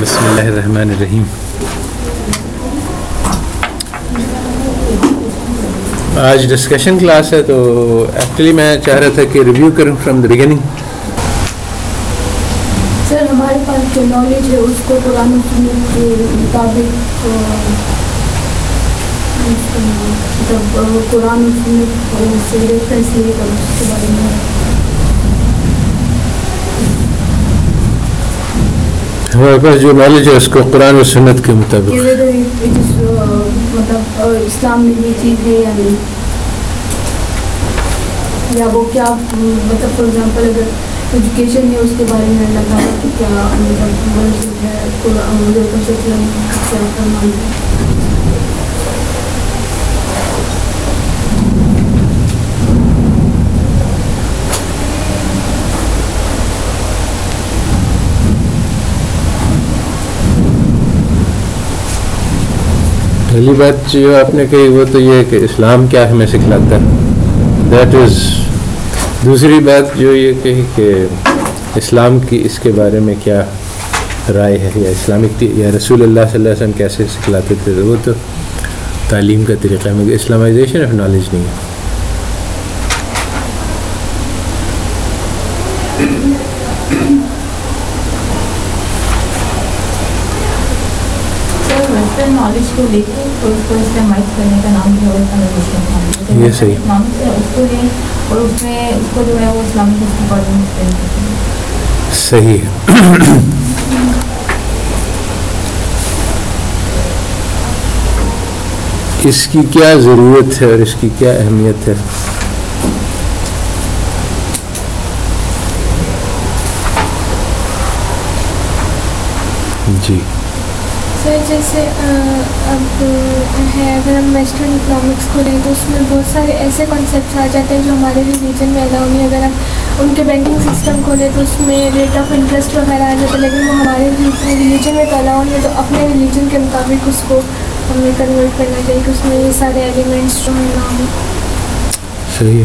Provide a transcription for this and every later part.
بسم اللہ الرحمن الرحیم۔ آج ڈسکشن کلاس ہے تو ایکچولی میں چاہ رہا تھا کہ ریویو کروں فرام دا بگننگ سر ہمارے پاس جو نالج ہے اس کو قرآن سنت کے مطابق جب مطلب, قرآن سنت سے ریفرنس لیے گا اس کے بارے میں۔ ہمارے پاس جو نالج ہے اس کو قرآن و سنت کے مطابق مطلب اسلام میں یہ چیز ہے یا نہیں یا وہ کیا مطلب فار ایگزامپل اگر ایجوکیشن ہے اس کے بارے میں اللہ تعالیٰ کہ کیا مطلب ہے قرآن کیا کرنا ہے پہلی بات جو آپ نے کہی، وہ تو یہ ہے کہ اسلام کیا ہمیں سکھلاتا ہے۔ دیٹ از دوسری بات جو یہ کہی کہ اسلام کی اس کے بارے میں کیا رائے ہے یا اسلامک یا رسول اللہ صلی اللہ علیہ وسلم کیسے سکھلاتے تھے، وہ تو تعلیم کا طریقہ ہے۔ مگر اسلامائزیشن آف نالج نہیں ہے۔ یہ صحیح صحیح اس کی کیا ضرورت ہے اور اس کی کیا اہمیت ہے جی سر، جیسے اب ہے، اگر ہم ویسٹرن اکنامکس کو لیں تو اس میں بہت سارے ایسے کنسیپٹس آ جاتے ہیں جو ہمارے ریلیجن میں الاؤ نہیں، اگر ہم ان کے بینکنگ سسٹم کھولیں تو اس میں ریٹ آف انٹرسٹ وغیرہ آ جاتا ہے لیکن وہ ہمارے ریلیجن میں تو الاؤ نہیں ہے تو اپنے ریلیجن کے مطابق اس کو ہمیں کنورٹ کرنا چاہیے، کہ اس میں یہ سارے ایلیمنٹس جو ہیں نہ ہوں صحیح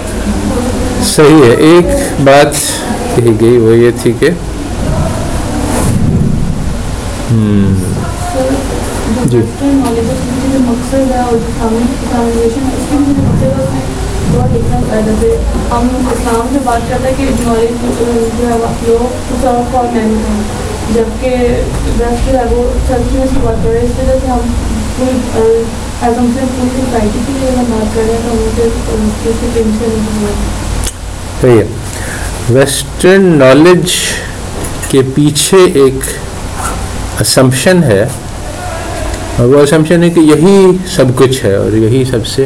صحیح ہے۔ ایک بات کہی گئی، وہ یہ تھی کہ جی۔ ہم اسلام سے بات کرتے ہیں کہ جو ہے لوگ جبکہ ویسٹ ہے وہ کی بات کر رہے ہیں، اس وجہ سے ہم پوری ہم سے پوری کی لیے ہم بات کر رہے ہیں تو مجھے ٹینشن نہیں ہے صحیح ہے ویسٹرن نالج کے پیچھے ایک اسمپشن ہے اور وہ اسمپشن ہے کہ یہی سب کچھ ہے اور یہی سب سے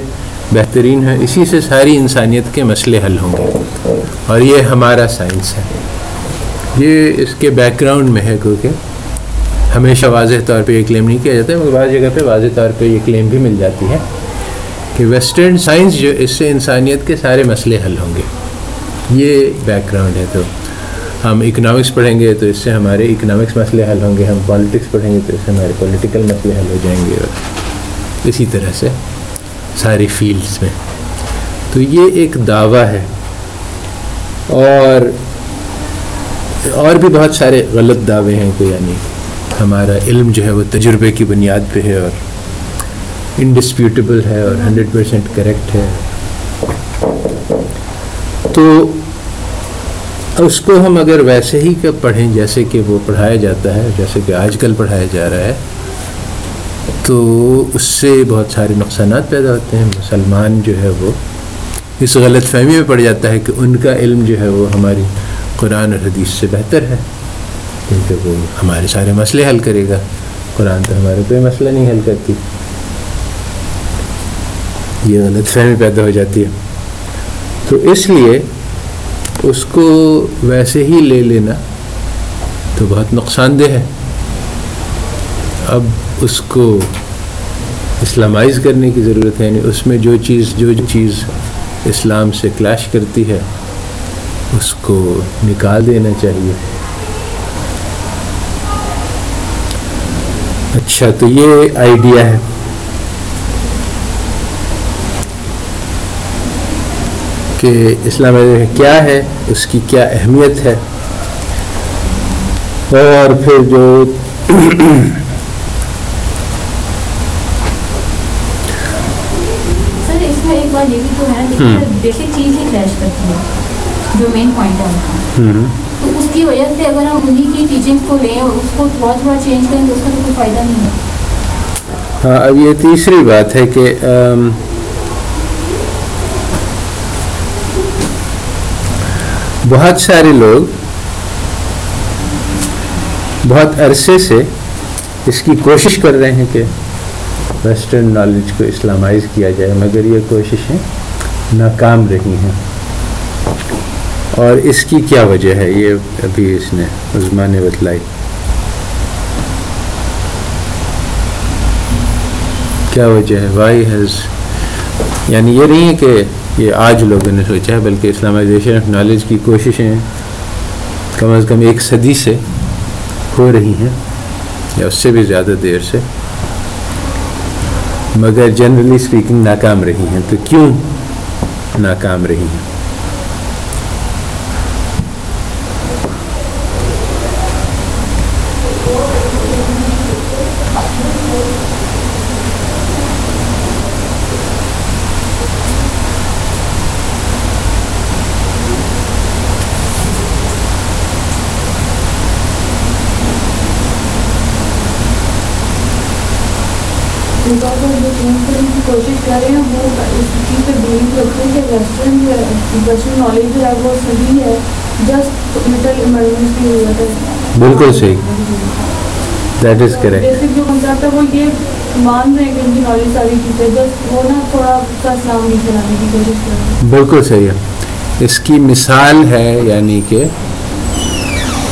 بہترین ہے اسی سے ساری انسانیت کے مسئلے حل ہوں گے اور یہ ہمارا سائنس ہے یہ اس کے بیک گراؤنڈ میں ہے کیونکہ ہمیشہ واضح طور پہ یہ کلیم نہیں کیا جاتا ہے، مگر بعض جگہ پہ واضح طور پہ یہ کلیم بھی مل جاتی ہے کہ ویسٹرن سائنس جو اس سے انسانیت کے سارے مسئلے حل ہوں گے۔ یہ بیک گراؤنڈ ہے تو ہم اکنامکس پڑھیں گے تو اس سے ہمارے اکنامکس مسئلے حل ہوں گے، ہم پالیٹکس پڑھیں گے تو اس سے ہمارے پولیٹیکل مسئلے حل ہو جائیں گے۔ اور اسی طرح سے ساری فیلڈس میں۔ تو یہ ایک دعویٰ ہے۔ اور اور بھی بہت سارے غلط دعوے ہیں کہ یعنی ہمارا علم جو ہے وہ تجربے کی بنیاد پہ ہے اور انڈسپیوٹیبل ہے اور ہنڈریڈ پرسینٹ کریکٹ ہے۔ تو اس کو ہم اگر ویسے ہی کہ پڑھیں جیسے کہ وہ پڑھایا جاتا ہے، جیسے کہ آج کل پڑھایا جا رہا ہے، تو اس سے بہت سارے نقصانات پیدا ہوتے ہیں۔ مسلمان جو ہے وہ اس غلط فہمی میں پڑ جاتا ہے کہ ان کا علم جو ہے وہ ہماری قرآن اور حدیث سے بہتر ہے۔ کیونکہ وہ ہمارے سارے مسئلے حل کرے گا۔ قرآن تو ہمارے کوئی مسئلہ نہیں حل کرتی۔ یہ غلط فہمی پیدا ہو جاتی ہے۔ تو اس لیے اس کو ویسے ہی لے لینا تو بہت نقصان دہ ہے۔ اب اس کو اسلامائز کرنے کی ضرورت ہے یعنی اس میں جو چیز جو چیز اسلام سے کلیش کرتی ہے، اس کو نکال دینا چاہیے۔ اچھا تو یہ آئیڈیا ہے۔ کہ اسلام کیا ہے اس کی کیا اہمیت ہے۔ اور پھر جو میں بیسک چیز ہی کریش کرتی ہے جو مین پوائنٹ ہے۔ کی وجہ سے اگر ہم انہیں کی ٹیچنگ کو لیں اور اس کو تھوڑا تھوڑا چینج کریں تو اس کا تو کوئی فائدہ نہیں ہے۔ ہاں اب یہ تیسری بات ہے کہ بہت سارے لوگ بہت عرصے سے اس کی کوشش کر رہے ہیں کہ ویسٹرن نالج کو اسلامائز کیا جائے، مگر یہ کوششیں ناکام رہی ہیں۔ اور اس کی کیا وجہ ہے؟ یہ ابھی اس نے عظما نے بتلائی۔ کیا وجہ ہے؟ وائی ہیز یعنی یہ نہیں ہے کہ یہ آج لوگوں نے سوچا ہے، بلکہ اسلامائزیشن آف نالج کی کوششیں کم از کم ایک صدی سے ہو رہی ہیں، یا اس سے بھی زیادہ دیر سے۔ مگر جنرلی اسپیکنگ ناکام رہی ہیں۔ تو کیوں ناکام رہی ہیں؟ جو چینج کرنے کی کوشش کر رہے ہیں وہ اس چیز پہ بلیو رکھتے ہیں کہ ویسٹرن ویسٹرن نالج جو ہے وہ صحیح ہے جسٹ بالکل صحیح۔ دیٹ از کریکٹ بیسک جو کنسیپٹ ہے وہ یہ مان رہے ہیں کہ ان کی نالج ساری چیزیں جسٹ وہ نا تھوڑا سا اسلام نہیں چلانے کی کوشش کر رہے ہیں بالکل صحیح۔ ہے اس کی مثال ہے یعنی کہ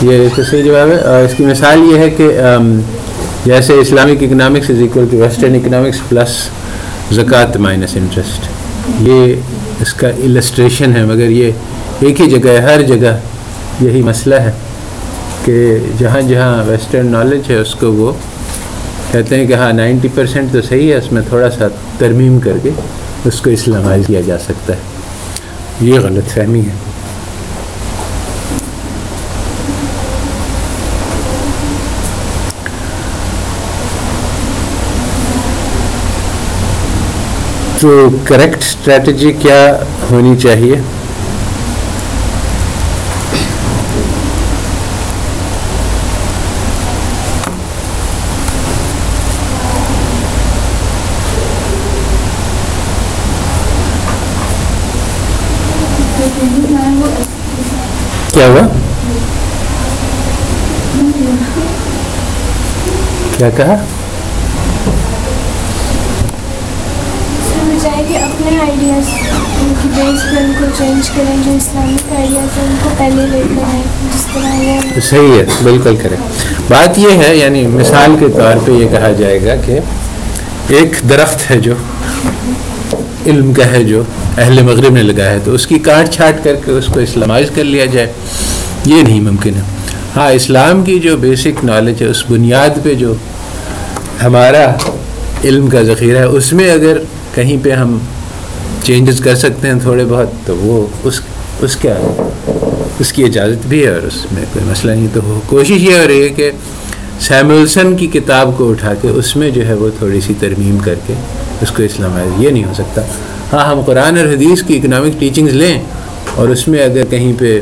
یہ تو صحیح جواب ہے۔ اس کی مثال یہ ہے کہ جیسے Islamic economics is equal to western economics plus زکوٰۃ مائنس انٹرسٹ یہ اس کا السٹریشن ہے، مگر یہ ایک ہی جگہ ہے، ہر جگہ یہی مسئلہ ہے کہ جہاں جہاں ویسٹرن نالج ہے، اس کو وہ کہتے ہیں کہ ہاں نائنٹی پرسینٹ تو صحیح ہے، اس میں تھوڑا سا ترمیم کر کے اس کو اسلامائز کیا جا سکتا ہے۔ یہ غلط فہمی ہے۔ تو کریکٹ اسٹریٹجی کیا ہونی چاہیے؟ کیا ہوا؟ کیا کہا سر بجائے کہ اپنے آئیڈیاز پہ ان کو چینج کریں جو اسلامک آئیڈیاز ہیں ان کو پہلے لے کر آئیں جس طرح صحیح ہے بالکل کرے بات یہ ہے یعنی مثال کے طور پہ یہ کہا جائے گا کہ ایک درخت ہے جو علم کا ہے جو اہل مغرب نے لگایا ہے تو اس کی کاٹ چھاٹ کر کے اس کو اسلامائز کر لیا جائے یہ نہیں ممکن ہے ہاں اسلام کی جو بیسک نالج ہے اس بنیاد پہ جو ہمارا علم کا ذخیرہ ہے اس میں اگر کہیں پہ ہم چینجز کر سکتے ہیں تھوڑے بہت، تو وہ اس اس کیا، اس کی اجازت بھی ہے اور اس میں کوئی مسئلہ نہیں۔ تو کوشش یہ ہو رہی ہے کہ سیمولسن کی کتاب کو اٹھا کے اس میں جو ہے وہ تھوڑی سی ترمیم کر کے اس کو اسلامائز یہ نہیں ہو سکتا۔ ہاں ہم قرآن اور حدیث کی اکنامک ٹیچنگز لیں اور اس میں اگر کہیں پہ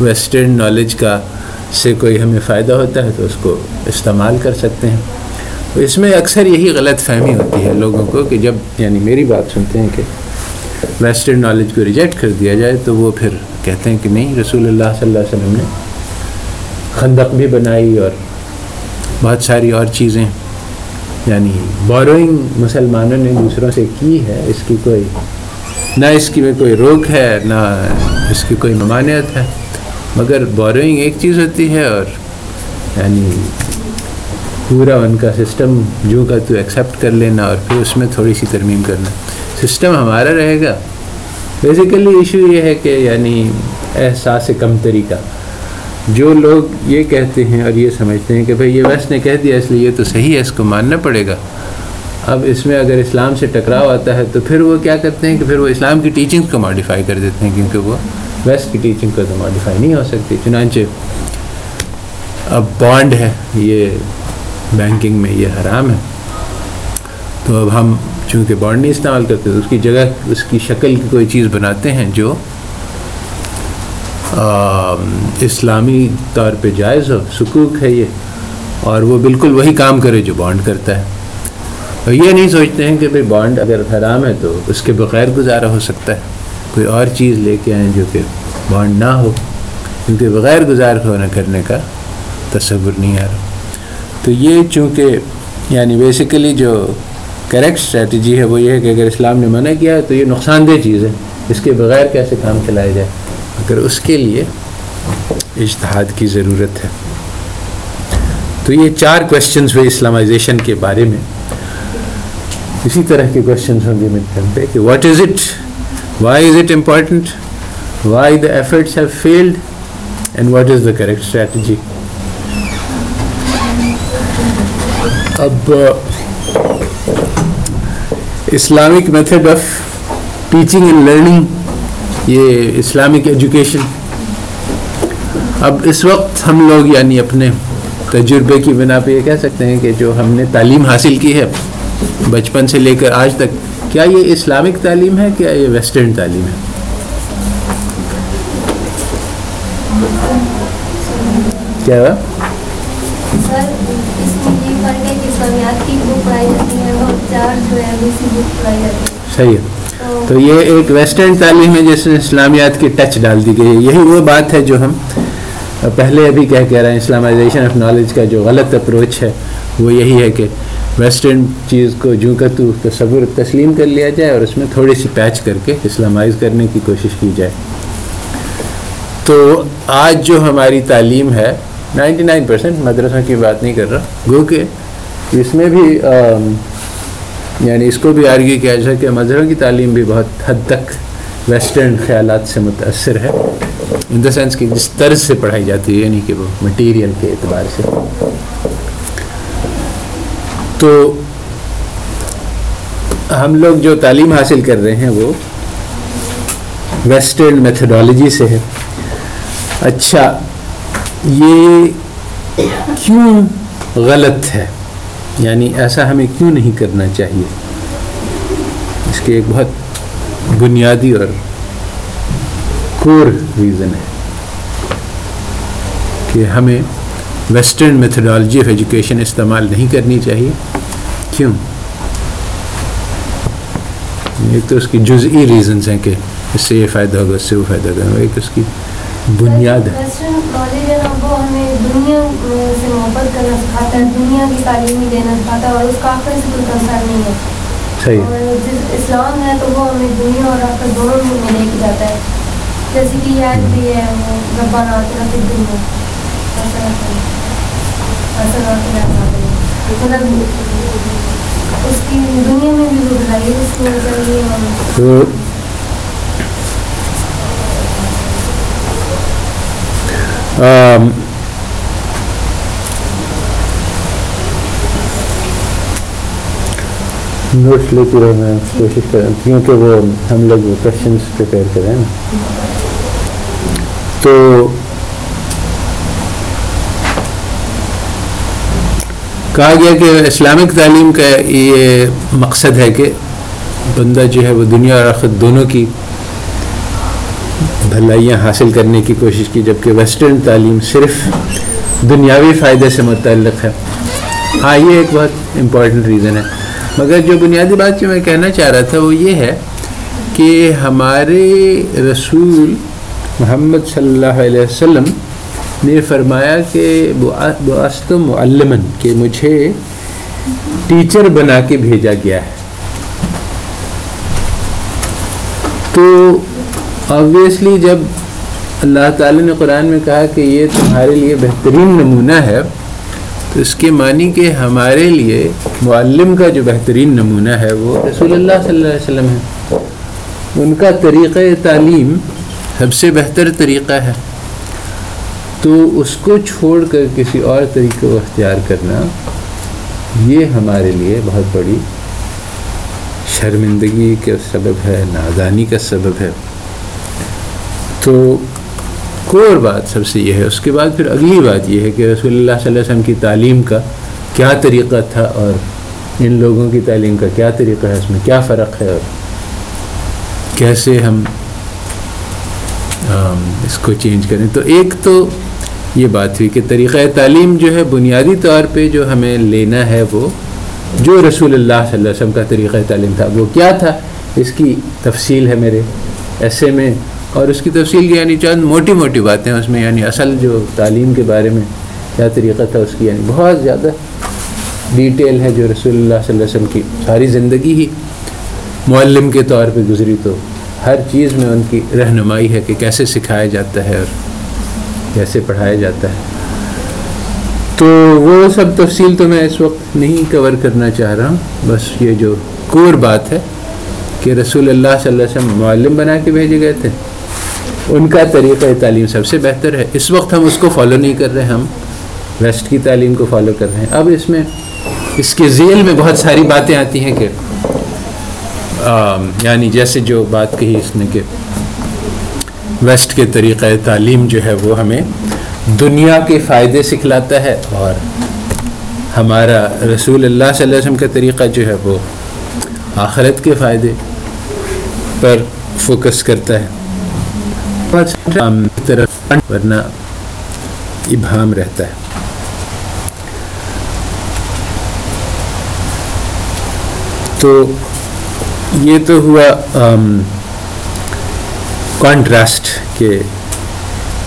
ویسٹرن نالج کا سے کوئی ہمیں فائدہ ہوتا ہے تو اس کو استعمال کر سکتے ہیں۔ تو اس میں اکثر یہی غلط فہمی ہوتی ہے لوگوں کو کہ جب یعنی میری بات سنتے ہیں کہ ویسٹرن نالج کو ریجیکٹ کر دیا جائے تو وہ پھر کہتے ہیں کہ نہیں، رسول اللہ صلی اللہ علیہ وسلم نے خندق بھی بنائی اور بہت ساری اور چیزیں یعنی بوروئنگ مسلمانوں نے دوسروں سے کی ہے، اس کی کوئی، نہ اس کی میں کوئی روک ہے، نہ اس کی کوئی ممانعت ہے۔ مگر بوروئنگ ایک چیز ہوتی ہے اور یعنی پورا ان کا سسٹم جو کا تو ایکسیپٹ کر لینا اور پھر اس میں تھوڑی سی ترمیم کرنا۔ سسٹم ہمارا رہے گا۔ بیسیکلی ایشو یہ ہے کہ یعنی احساس کم طریقہ جو لوگ یہ کہتے ہیں اور یہ سمجھتے ہیں کہ بھئی یہ ویسٹ نے کہہ دیا، اس لیے یہ تو صحیح ہے، اس کو ماننا پڑے گا۔ اب اس میں اگر اسلام سے ٹکراؤ آتا ہے تو پھر وہ کیا کرتے ہیں کہ پھر وہ اسلام کی ٹیچنگ کو ماڈیفائی کر دیتے ہیں، کیونکہ وہ ویسٹ کی ٹیچنگ کو تو ماڈیفائی نہیں ہو سکتی۔ چنانچہ اب بانڈ ہے، یہ بینکنگ میں یہ حرام ہے۔ تو اب ہم چونکہ بانڈ نہیں استعمال کرتے، تو اس کی جگہ، اس کی شکل کی کوئی چیز بناتے ہیں جو اسلامی طور پہ جائز ہو، سکوک ہے یہ، اور وہ بالکل وہی کام کرے جو بانڈ کرتا ہے۔ اور یہ نہیں سوچتے ہیں کہ بھائی بانڈ اگر حرام ہے تو اس کے بغیر گزارا ہو سکتا ہے۔ کوئی اور چیز لے کے آئیں جو کہ بانڈ نہ ہو، کیونکہ بغیر گزار ہونا کرنے کا تصور نہیں آ رہا۔ تو یہ چونکہ یعنی بیسیکلی جو کریکٹ اسٹریٹجی ہے وہ یہ ہے کہ اگر اسلام نے منع کیا ہے تو یہ نقصان دہ چیز ہے۔ اس کے بغیر کیسے کام چلایا جائے؟ اگر اس کے لیے اجتہاد کی ضرورت ہے۔ تو یہ چار کوشچنس ہوئے اسلامائزیشن کے بارے میں۔ اسی طرح کے کوشچنس ہوں گے مڈ پہ کہ what is it why is it important why the efforts have failed and what is the correct strategy of Islamic method of teaching and learning یہ اسلامک ایجوکیشن اب اس وقت ہم لوگ یعنی اپنے تجربے کی بنا پہ یہ کہہ سکتے ہیں کہ جو ہم نے تعلیم حاصل کی ہے بچپن سے لے کر آج تک، کیا یہ اسلامک تعلیم ہے، کیا یہ ویسٹرن تعلیم ہے؟ کیا ہوا؟ صحیح ہے۔ تو یہ ایک ویسٹرن تعلیم ہے جس میں اسلامیات کی ٹچ ڈال دی گئی ہے یہی وہ بات ہے جو ہم پہلے ابھی کہہ کہہ رہے ہیں، اسلامائزیشن آف نالج کا جو غلط اپروچ ہے، وہ یہی ہے کہ ویسٹرن چیز کو جو کا تو تصور، تسلیم کر لیا جائے اور اس میں تھوڑی سی پیچ کر کے اسلامائز کرنے کی کوشش کی جائے۔ تو آج جو ہماری تعلیم ہے، نائنٹی نائن پرسینٹ مدرسوں کی بات نہیں کر رہا، گو کہ اس میں بھی یعنی اس کو بھی آرگی کیا جائے کہ مذہبوں کی تعلیم بھی بہت حد تک ویسٹرن خیالات سے متاثر ہے۔ ان دا سینس کہ جس طرز سے پڑھائی جاتی ہے یعنی کہ وہ مٹیریل کے اعتبار سے۔ تو ہم لوگ جو تعلیم حاصل کر رہے ہیں، وہ ویسٹرن میتھڈالوجی سے ہے۔ اچھا یہ کیوں غلط ہے؟ یعنی ایسا ہمیں کیوں نہیں کرنا چاہیے؟ اس کے ایک بہت بنیادی اور کور ریزن ہے کہ ہمیں ویسٹرن میتھڈالوجی آف ایجوکیشن استعمال نہیں کرنی چاہیے۔ کیوں؟ ایک تو اس کی جزئی ریزنز ہیں کہ اس سے یہ فائدہ ہوگا، اس سے وہ فائدہ ہوگا، ایک اس کی بنیاد ہے۔ دنیا محبت کرنا سکھاتا ہے دنیا کی تعلیم دینا سکھاتا ہے اور اس کا آخر سے کوئی کنسر نہیں ہے۔ صحیح۔ اور اسلام ہے تو وہ ہمیں دنیا اور آخر دونوں میں لے کے جاتا ہے۔ جیسے کہ یاد بھی ہے وہ ربانہ آتے رہتے دنیا مطلب اس کی دنیا میں بھی وہ بھلائی اس کو چاہیے نوٹس لیتے رہے میں کوشش کریں۔ کیونکہ وہ ہم لوگ وہ کوشچنس پریپیئر کریں نا تو کہا گیا کہ اسلامک تعلیم کا یہ مقصد ہے کہ بندہ جو ہے وہ دنیا اور آخر دونوں کی بھلائیاں حاصل کرنے کی کوشش کی، جبکہ ویسٹرن تعلیم صرف دنیاوی فائدے سے متعلق ہے۔ ہاں یہ ایک بہت امپورٹنٹ ریزن ہے۔ مگر جو بنیادی بات جو میں کہنا چاہ رہا تھا وہ یہ ہے کہ ہمارے رسول محمد صلی اللہ علیہ وسلم نے فرمایا کہ بست معلمن کہ مجھے ٹیچر بنا کے بھیجا گیا ہے۔ تو آبویسلی جب اللہ تعالی نے قرآن میں کہا کہ یہ تمہارے لیے بہترین نمونہ ہے تو اس کے معنی کہ ہمارے لیے معلم کا جو بہترین نمونہ ہے وہ رسول اللہ صلی اللہ علیہ وسلم ہے ان کا طریقہ تعلیم سب سے بہتر طریقہ ہے۔ تو اس کو چھوڑ کر کسی اور طریقے کو اختیار کرنا یہ ہمارے لیے بہت بڑی شرمندگی کا سبب ہے نادانی کا سبب ہے۔ تو کوئی اور بات سب سے یہ ہے۔ اس کے بعد پھر اگلی بات یہ ہے کہ رسول اللہ صلی اللہ علیہ وسلم کی تعلیم کا کیا طریقہ تھا اور ان لوگوں کی تعلیم کا کیا طریقہ ہے، اس میں کیا فرق ہے اور کیسے ہم اس کو چینج کریں۔ تو ایک تو یہ بات ہوئی کہ طریقہ تعلیم جو ہے، بنیادی طور پہ جو ہمیں لینا ہے وہ، جو رسول اللہ صلی اللہ علیہ وسلم کا طریقہ تعلیم تھا، وہ کیا تھا؟ اس کی تفصیل ہے میرے۔ ایسے میں اور اس کی تفصیل کی یعنی چند موٹی موٹی باتیں اس میں یعنی اصل جو تعلیم کے بارے میں کیا طریقہ تھا اس کی یعنی بہت زیادہ ڈیٹیل ہے جو رسول اللہ صلی اللہ علیہ وسلم کی ساری زندگی ہی معلم کے طور پہ گزری۔ تو ہر چیز میں ان کی رہنمائی ہے کہ کیسے سکھایا جاتا ہے اور کیسے پڑھایا جاتا ہے۔ تو وہ سب تفصیل تو میں اس وقت نہیں کور کرنا چاہ رہا ہوں، بس یہ جو کور بات ہے کہ رسول اللہ صلی اللہ علیہ وسلم معلم بنا کے بھیجے گئے تھے۔ ان کا طریقہ تعلیم سب سے بہتر ہے۔ اس وقت ہم اس کو فالو نہیں کر رہے، ہم ویسٹ کی تعلیم کو فالو کر رہے ہیں۔ اب اس میں اس کے ذیل میں بہت ساری باتیں آتی ہیں کہ یعنی جیسے جو بات کہی اس نے کہ ویسٹ کے طریقہ تعلیم جو ہے وہ ہمیں دنیا کے فائدے سکھلاتا ہے اور ہمارا رسول اللہ صلی اللہ علیہ وسلم کا طریقہ جو ہے وہ آخرت کے فائدے پر فوکس کرتا ہے۔ طرف ورنہ ابہام رہتا ہے۔ تو یہ تو ہوا کانٹراسٹ کہ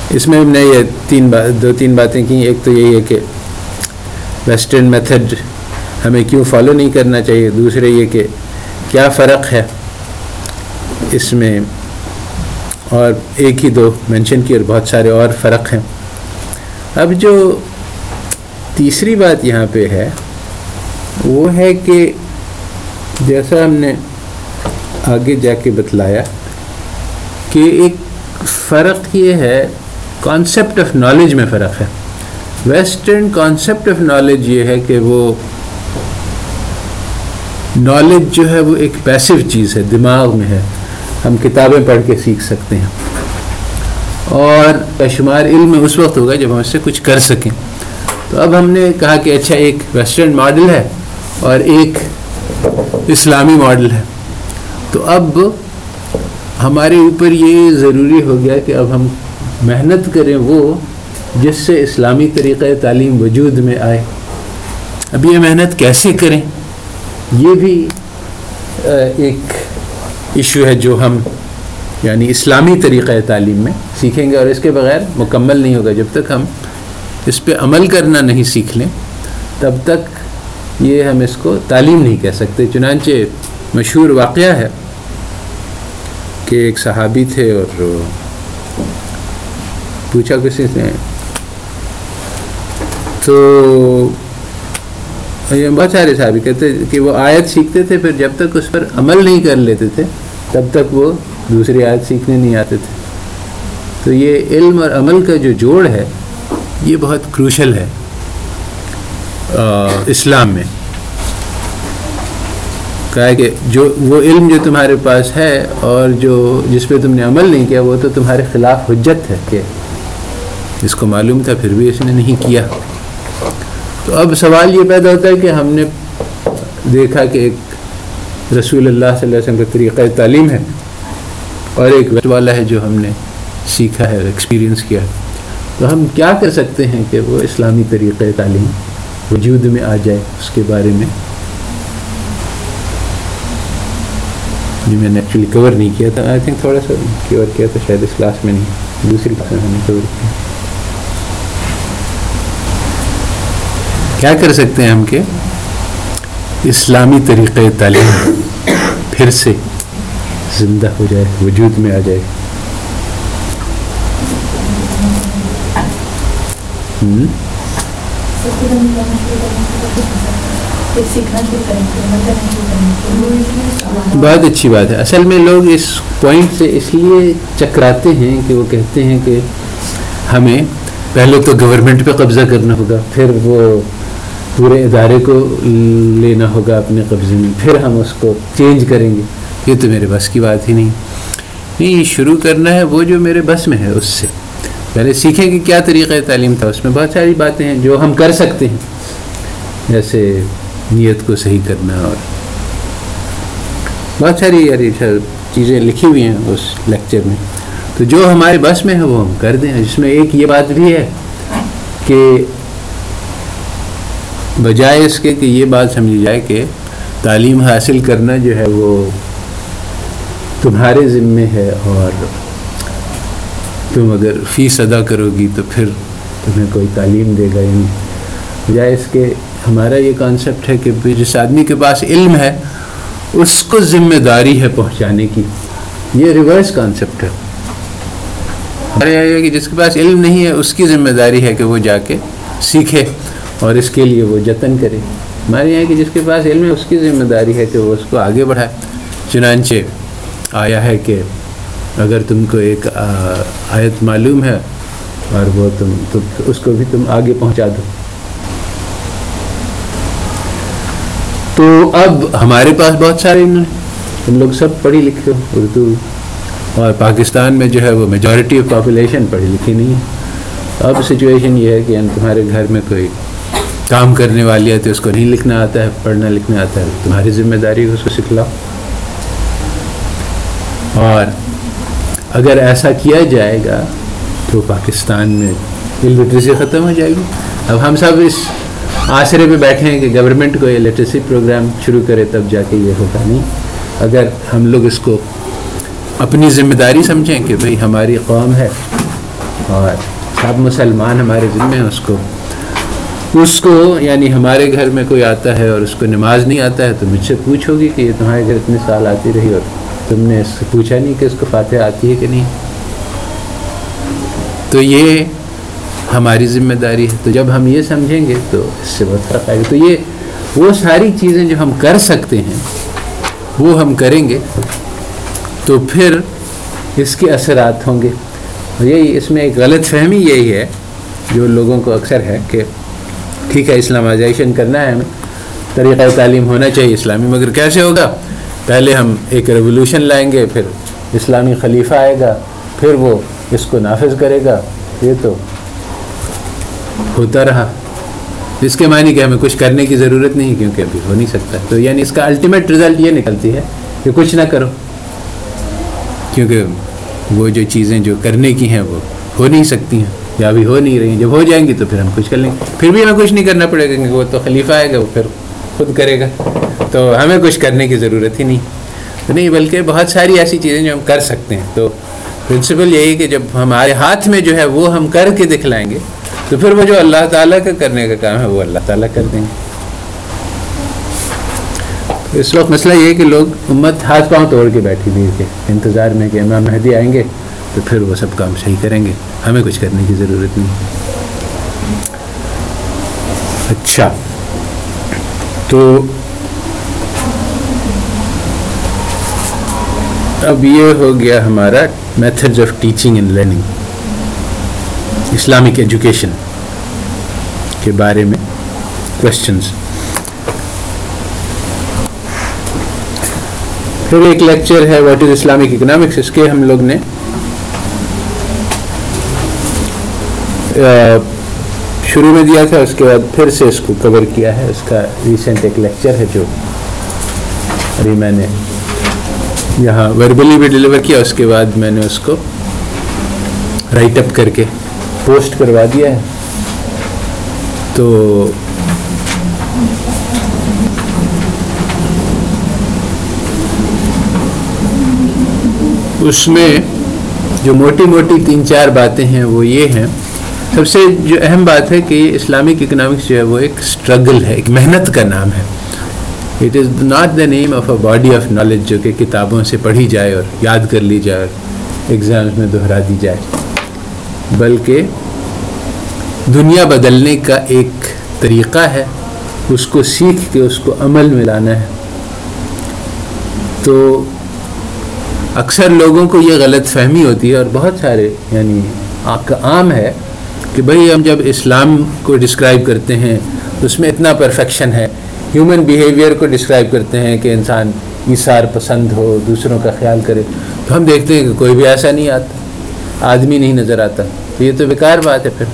اس میں ہم نے یہ تین دو تین باتیں کی ایک تو یہی ہے کہ ویسٹرن میتھڈ ہمیں کیوں فالو نہیں کرنا چاہیے؟ دوسرے یہ کہ کیا فرق ہے اس میں؟ اور ایک ہی دو مینشن کی اور بہت سارے اور فرق ہیں۔ اب جو تیسری بات یہاں پہ ہے، وہ ہے کہ جیسا ہم نے آگے جا کے بتلایا کہ ایک فرق یہ ہے کانسیپٹ آف نالج میں فرق ہے۔ ویسٹرن کانسیپٹ آف نالج یہ ہے کہ وہ نالج جو ہے وہ ایک پیسو چیز ہے، دماغ میں ہے۔ ہم کتابیں پڑھ کے سیکھ سکتے ہیں۔ اور شمار علم اس وقت ہوگا جب ہم اس سے کچھ کر سکیں۔ تو اب ہم نے کہا کہ اچھا ایک ویسٹرن ماڈل ہے اور ایک اسلامی ماڈل ہے۔ تو اب ہمارے اوپر یہ ضروری ہو گیا کہ اب ہم محنت کریں وہ جس سے اسلامی طریقہ تعلیم وجود میں آئے۔ اب یہ محنت کیسے کریں؟ یہ بھی ایک ایشو ہے جو ہم یعنی اسلامی طریقہ تعلیم میں سیکھیں گے اور اس کے بغیر مکمل نہیں ہوگا۔ جب تک ہم اس پہ عمل کرنا نہیں سیکھ لیں، تب تک یہ ہم اس کو تعلیم نہیں کہہ سکتے۔ چنانچہ مشہور واقعہ ہے کہ ایک صحابی تھے اور پوچھا کسی نے تو بہت سارے صحابی کہتے کہ وہ آیت سیکھتے تھے، پھر جب تک اس پر عمل نہیں کر لیتے تھے تب تک وہ دوسری آیت سیکھنے نہیں آتے تھے۔ تو یہ علم اور عمل کا جو جوڑ ہے، یہ بہت کروشل ہے اسلام میں۔ کہا کہ جو، وہ علم جو تمہارے پاس ہے اور جو، جس پہ تم نے عمل نہیں کیا، وہ تو تمہارے خلاف حجت ہے کہ اس کو معلوم تھا، پھر بھی اس نے نہیں کیا۔ تو اب سوال یہ پیدا ہوتا ہے کہ ہم نے دیکھا کہ ایک رسول اللہ صلی اللہ علیہ وسلم کا طریقہ تعلیم ہے۔ اور ایک وقت والا ہے جو ہم نے سیکھا ہے ایکسپیرینس کیا ہے۔ تو ہم کیا کر سکتے ہیں کہ وہ اسلامی طریقہ تعلیم وجود میں آ جائے اس کے بارے میں؟ جی میں نے ایکچولی کور نہیں کیا تھا۔ آئی تھنک تھوڑا سا کور کیا تھا، شاید اس کلاس میں نہیں۔ دوسری کلاس میں ہم نے کور کیا۔ کیا کر سکتے ہیں ہم کہ اسلامی طریقۂ تعلیم پھر سے زندہ ہو جائے، وجود میں آ جائے۔ بہت اچھی بات ہے۔ اصل میں لوگ اس پوائنٹ سے اس لیے چکراتے ہیں کہ وہ کہتے ہیں کہ ہمیں پہلے تو گورنمنٹ پہ قبضہ کرنا ہوگا، پھر وہ پورے ادارے کو لینا ہوگا اپنے قبضے میں۔ پھر ہم اس کو چینج کریں گے۔ یہ تو میرے بس کی بات ہی نہیں۔ نہیں شروع کرنا ہے وہ جو میرے بس میں ہے اس سے۔ پہلے سیکھیں کہ کیا طریقہ تعلیم تھا۔ اس میں بہت ساری باتیں ہیں جو ہم کر سکتے ہیں۔ جیسے نیت کو صحیح کرنا اور بہت ساری یاری چیزیں لکھی ہوئی ہیں اس لیکچر میں۔ تو جو ہمارے بس میں ہے وہ ہم کر دیں۔ جس میں ایک یہ بات بھی ہے کہ بجائے اس کے کہ یہ بات سمجھی جائے کہ تعلیم حاصل کرنا جو ہے وہ تمہارے ذمے ہے اور تم اگر فیس ادا کرو گی تو پھر تمہیں کوئی تعلیم دے گا یا نہیں بجائے اس کے ہمارا یہ کانسیپٹ ہے کہ جس آدمی کے پاس علم ہے، اس کو ذمہ داری ہے پہنچانے کی۔ یہ ریورس کانسیپٹ ہے۔ ہمارے یہ ہے کہ جس کے پاس علم نہیں ہے، اس کی ذمہ داری ہے کہ وہ جا کے سیکھے۔ اور اس کے لیے وہ جتن کرے۔ ہمارے یہاں کہ جس کے پاس علم ہے، اس کی ذمہ داری ہے کہ وہ اس کو آگے بڑھائے۔ چنانچہ آیا ہے کہ اگر تم کو ایک آیت معلوم ہے اور وہ تم تم، اس کو بھی تم آگے پہنچا دو۔ تو اب ہمارے پاس بہت سارے علم ہیں۔ تم لوگ سب پڑھی لکھے ہو، اردو۔ اور پاکستان میں جو ہے وہ میجورٹی آف پاپولیشن پڑھی لکھی نہیں ہے۔ اب سچویشن یہ ہے کہ تمہارے گھر میں کوئی کام کرنے والی ہے تو اس کو نہیں لکھنا آتا ہے، پڑھنا لکھنا آتا ہے۔ تمہاری ذمہ داری ہے اس کو سکھلاؤ۔ اور اگر ایسا کیا جائے گا تو پاکستان میں لٹریسی ختم ہو جائے گی۔ اب ہم سب اس آسرے پہ بیٹھے ہیں کہ گورنمنٹ کو یہ لٹریسی پروگرام شروع کرے تب جا کے یہ ہوگا نہیں۔ اگر ہم لوگ اس کو اپنی ذمہ داری سمجھیں کہ بھئی ہماری قوم ہے اور سب مسلمان ہمارے ذمے ہیں، اس کو اس کو یعنی ہمارے گھر میں کوئی آتا ہے اور اس کو نماز نہیں آتا ہے تو مجھ سے پوچھو گی کہ یہ تمہارے گھر اتنے سال آتی رہی اور تم نے اس سے پوچھا نہیں کہ اس کو فاتحہ آتی ہے کہ نہیں؟ تو یہ ہماری ذمہ داری ہے۔ تو جب ہم یہ سمجھیں گے تو اس سے بہت فرق آئے گا۔ تو یہ وہ ساری چیزیں جو ہم کر سکتے ہیں، وہ ہم کریں گے تو پھر اس کے اثرات ہوں گے۔ یہی اس میں ایک غلط فہمی یہی ہے جو لوگوں کو اکثر ہے کہ ٹھیک ہے، اسلامائزیشن کرنا ہے ہمیں طریقہ تعلیم ہونا چاہیے اسلامی۔ مگر کیسے ہوگا؟ پہلے ہم ایک ریولوشن لائیں گے، پھر اسلامی خلیفہ آئے گا، پھر وہ اس کو نافذ کرے گا۔ یہ تو ہوتا رہا۔ اس کے معنی کہ ہمیں کچھ کرنے کی ضرورت نہیں، کیونکہ ابھی ہو نہیں سکتا۔ تو یعنی اس کا الٹیمیٹ رزلٹ یہ نکلتی ہے کہ کچھ نہ کرو۔ کیونکہ وہ جو چیزیں جو کرنے کی ہیں، وہ ہو نہیں سکتی ہیں۔ یا ابھی ہو نہیں رہی ہیں۔ جب ہو جائیں گی تو پھر ہم کچھ کر لیں گے۔ پھر بھی ہمیں کچھ نہیں کرنا پڑے گا کیونکہ وہ تو خلیفہ آئے گا، وہ پھر خود کرے گا۔ تو ہمیں کچھ کرنے کی ضرورت ہی نہیں۔ تو نہیں، بلکہ بہت ساری ایسی چیزیں جو ہم کر سکتے ہیں۔ تو پرنسپل یہی کہ جب ہمارے ہاتھ میں جو ہے وہ ہم کر کے دکھلائیں گے، تو پھر وہ جو اللہ تعالیٰ کا کرنے کا کام ہے، وہ اللہ تعالیٰ کر دیں گے۔ اس وقت مسئلہ یہ ہے کہ لوگ امت ہاتھ پاؤں توڑ کے بیٹھی ہوئی کے انتظار میں کہ امام مہدی آئیں گے۔ تو پھر وہ سب کام صحیح کریں گے۔ ہمیں کچھ کرنے کی ضرورت نہیں۔ اچھا۔ تو اب یہ ہو گیا ہمارا methods of teaching and learning Islamic education کے بارے میں کوشچنس پھر ایک لیکچر ہے واٹ از اسلامک اکنامکس اس کے ہم لوگ نے شروع میں دیا تھا، اس کے بعد پھر سے اس کو کور کیا ہے۔ اس کا ریسنٹ ایک لیکچر ہے جو ابھی میں نے یہاں وربلی بھی ڈلیور کیا، اس کے بعد میں نے اس کو رائٹ اپ کر کے پوسٹ کروا دیا ہے۔ تو اس میں جو موٹی موٹی تین چار باتیں ہیں، وہ یہ ہیں۔ سب سے جو اہم بات ہے کہ اسلامک اکنامکس جو ہے وہ ایک اسٹرگل ہے، ایک محنت کا نام ہے۔ It is not the name of a body of knowledge جو کہ کتابوں سے پڑھی جائے اور یاد کر لی جائے اور ایگزامس میں دہرا دی جائے، بلکہ دنیا بدلنے کا ایک طریقہ ہے۔ اس کو سیکھ کے اس کو عمل میں لانا ہے۔ تو اکثر لوگوں کو یہ غلط فہمی ہوتی ہے اور بہت سارے یعنی عام ہے۔ کہ بھئی ہم جب اسلام کو ڈسکرائب کرتے ہیں اس میں اتنا پرفیکشن ہے۔ ہیومن بیہیویئر کو ڈسکرائب کرتے ہیں کہ انسان اثار پسند ہو، دوسروں کا خیال کرے۔ تو ہم دیکھتے ہیں کہ کوئی بھی ایسا نہیں آتا۔ آدمی نہیں نظر آتا۔ تو یہ تو بیکار بات ہے پھر۔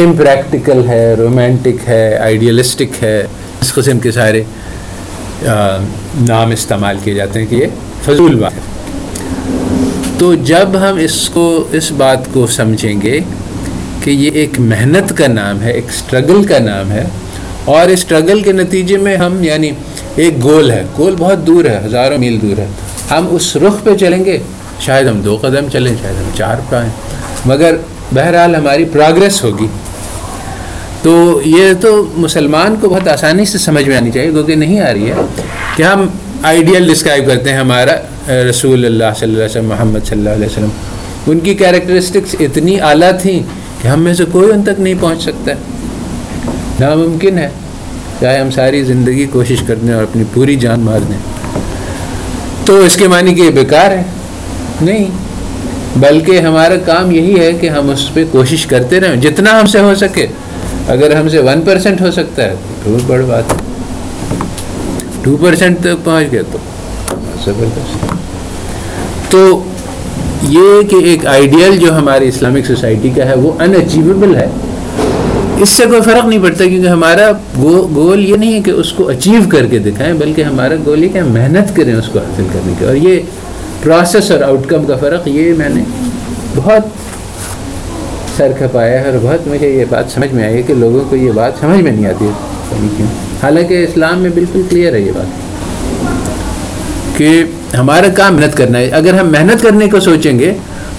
امپریکٹیکل ہے رومانٹک ہے آئیڈیلسٹک ہے، اس قسم کے سارے نام استعمال کیے جاتے ہیں کہ یہ فضول بات ہے۔ تو جب ہم اس کو، اس بات کو سمجھیں گے کہ یہ ایک محنت کا نام ہے، ایک اسٹرگل کا نام ہے۔ اور اسٹرگل کے نتیجے میں ہم یعنی ایک گول ہے۔ گول بہت دور ہے، ہزاروں میل دور ہے۔ ہم اس رخ پہ چلیں گے۔ شاید ہم دو قدم چلیں، شاید ہم چار پائیں۔ مگر بہرحال ہماری پروگرس ہوگی۔ تو یہ تو مسلمان کو بہت آسانی سے سمجھ میں آنی چاہیے۔ کیونکہ نہیں آ رہی ہے کہ ہم آئیڈیل ڈسکرائب کرتے ہیں۔ ہمارا رسول اللہ صلی اللہ علیہ وسلم، محمد صلی اللہ علیہ وسلم، ان کی کیریکٹرسٹکس اتنی اعلیٰ تھیں۔ کہ ہم میں سے کوئی ان تک نہیں پہنچ سکتا ناممکن ہے۔ چاہے ہم ساری زندگی کوشش کر دیں اور اپنی پوری جان مار دیں تو اس کے معنی کہ یہ بیکار ہے؟ نہیں۔ بلکہ ہمارا کام یہی ہے کہ ہم اس پہ کوشش کرتے رہیں۔ جتنا ہم سے ہو سکے۔ اگر ہم سے ون پرسینٹ ہو سکتا ہے، تو بہت بڑی بات ہے۔ ٹو پرسینٹ تک پہنچ گیا تو۔ زبردست۔ تو یہ کہ ایک آئیڈیل جو ہماری اسلامک سوسائٹی کا ہے وہ ان اچیویبل ہے۔ اس سے کوئی فرق نہیں پڑتا کیونکہ ہمارا گول یہ نہیں ہے کہ اس کو اچیو کر کے دکھائیں، بلکہ ہمارا گول یہ کہ ہم محنت کریں اس کو حاصل کرنے کے اور یہ پروسیس اور آؤٹ کم کا فرق یہ میں نے بہت سر کھپایا ہے اور بہت مجھے یہ بات سمجھ میں آئی ہے کہ لوگوں کو یہ بات سمجھ میں نہیں آتی ہے۔ حالانکہ اسلام میں بالکل کلیئر ہے یہ بات کہ ہمارا کام محنت کرنا ہے۔ اگر ہم محنت کرنے کو سوچیں گے،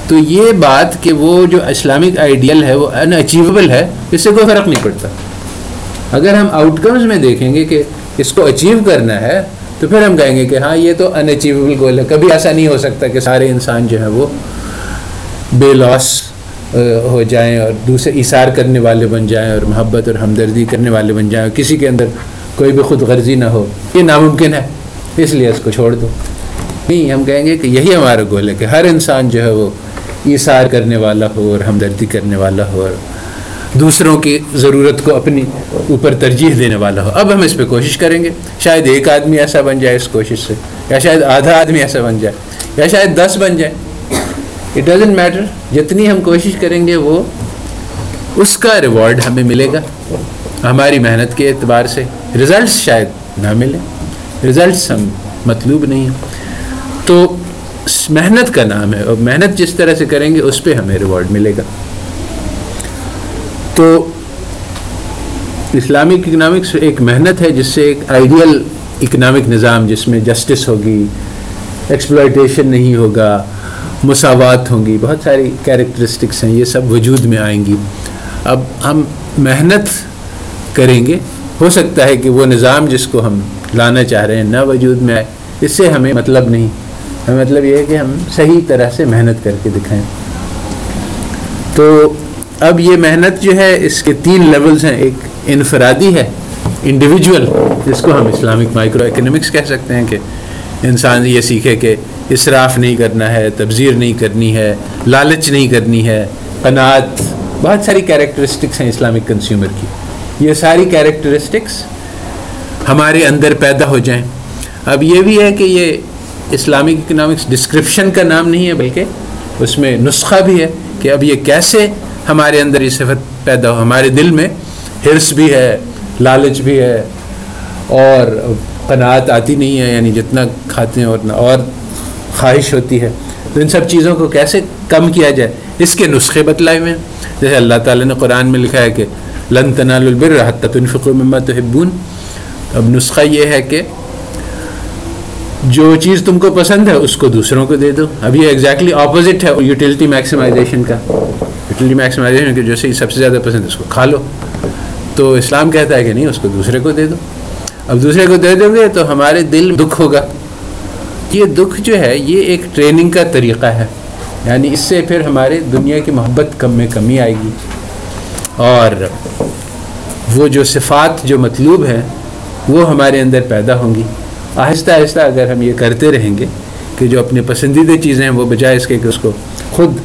تو یہ بات کہ وہ جو اسلامک آئیڈیل ہے، وہ ان اچیویبل ہے، اس سے کوئی فرق نہیں پڑتا۔ اگر ہم آؤٹ کمز میں دیکھیں گے کہ اس کو اچیو کرنا ہے، تو پھر ہم کہیں گے کہ ہاں یہ تو ان اچیویبل گول ہے۔ کبھی ایسا نہیں ہو سکتا کہ سارے انسان جو ہیں وہ بے لاس ہو جائیں اور دوسرے اثار کرنے والے بن جائیں اور محبت اور ہمدردی کرنے والے بن جائیں اور کسی کے اندر کوئی بھی خود غرضی نہ ہو۔ یہ ناممکن ہے، اس لیے اس کو چھوڑ دو۔ نہیں، ہم کہیں گے کہ یہی ہمارا گول ہے کہ ہر انسان جو ہے وہ اثار کرنے والا ہو اور ہمدردی کرنے والا ہو اور دوسروں کی ضرورت کو اپنی اوپر ترجیح دینے والا ہو۔ اب ہم اس پہ کوشش کریں گے، شاید ایک آدمی ایسا بن جائے اس کوشش سے، یا شاید آدھا آدمی ایسا بن جائے، یا شاید دس بن جائے۔ اٹ ڈزنٹ میٹر جتنی ہم کوشش کریں گے وہ اس کا ریوارڈ ہمیں ملے گا۔ ہماری محنت کے اعتبار سے رزلٹس شاید نہ ملیں۔ رزلٹس ہم مطلوب نہیں ہیں۔ تو محنت کا نام ہے اور محنت جس طرح سے کریں گے اس پہ ہمیں ریوارڈ ملے گا۔ تو اسلامک اکنامکس ایک محنت ہے جس سے ایک آئیڈیل اکنامک نظام جس میں جسٹس ہوگی ایکسپلائٹیشن نہیں ہوگا، مساوات ہوں گی، بہت ساری کیریکٹرسٹکس ہیں، یہ سب وجود میں آئیں گی۔ اب ہم محنت کریں گے، ہو سکتا ہے کہ وہ نظام جس کو ہم لانا چاہ رہے ہیں نہ وجود میں آئے، اس سے ہمیں مطلب نہیں۔ مطلب یہ ہے کہ ہم صحیح طرح سے محنت کر کے دکھائیں۔ تو اب یہ محنت جو ہے، اس کے تین لیولز ہیں۔ ایک انفرادی ہے انڈیویجول جس کو ہم اسلامک مائکرو اکنامکس کہہ سکتے ہیں کہ انسان یہ سیکھے کہ اصراف نہیں کرنا ہے، تبذیر نہیں کرنی ہے، لالچ نہیں کرنی ہے، قناعت۔ بہت ساری کیریکٹرسٹکس ہیں اسلامک کنزیومر کی۔ یہ ساری کیریکٹرسٹکس ہمارے اندر پیدا ہو جائیں۔ اب یہ بھی ہے کہ یہ اسلامک اکنامکس ڈسکرپشن کا نام نہیں ہے، بلکہ اس میں نسخہ بھی ہے کہ اب یہ کیسے ہمارے اندر یہ صفت پیدا ہو، ہمارے دل میں حرص بھی ہے، لالچ بھی ہے، اور قناعت آتی نہیں ہے یعنی جتنا کھاتے ہیں اتنا اور خواہش ہوتی ہے۔ تو ان سب چیزوں کو کیسے کم کیا جائے؟ اس کے نسخے بتلائے ہوئے ہیں۔ جیسے اللہ تعالیٰ نے قرآن میں لکھا ہے کہ لن تنال البر حتى تنفقوا مما تحبون۔ اب نسخہ یہ ہے کہ جو چیز تم کو پسند ہے اس کو دوسروں کو دے دو۔ اب یہ ایگزیکٹلی اپوزٹ ہے یوٹیلٹی میکسیمائزیشن کا۔ یوٹیلٹی میکسیمائزیشن کے جو سے سب سے زیادہ پسند ہے۔ اس کو کھا لو۔ تو اسلام کہتا ہے کہ نہیں، اس کو دوسرے کو دے دو۔ اب دوسرے کو دے دو گے تو ہمارے دل دکھ ہوگا۔ یہ دکھ جو ہے، یہ ایک ٹریننگ کا طریقہ ہے۔ یعنی اس سے پھر ہمارے دنیا کی محبت کم میں کمی آئے گی۔ اور وہ جو صفات، جو مطلوب ہیں، وہ ہمارے اندر پیدا ہوں گی۔ آہستہ آہستہ اگر ہم یہ کرتے رہیں گے کہ جو اپنے پسندیدہ چیزیں ہیں وہ بجائے اس کے کہ اس کو خود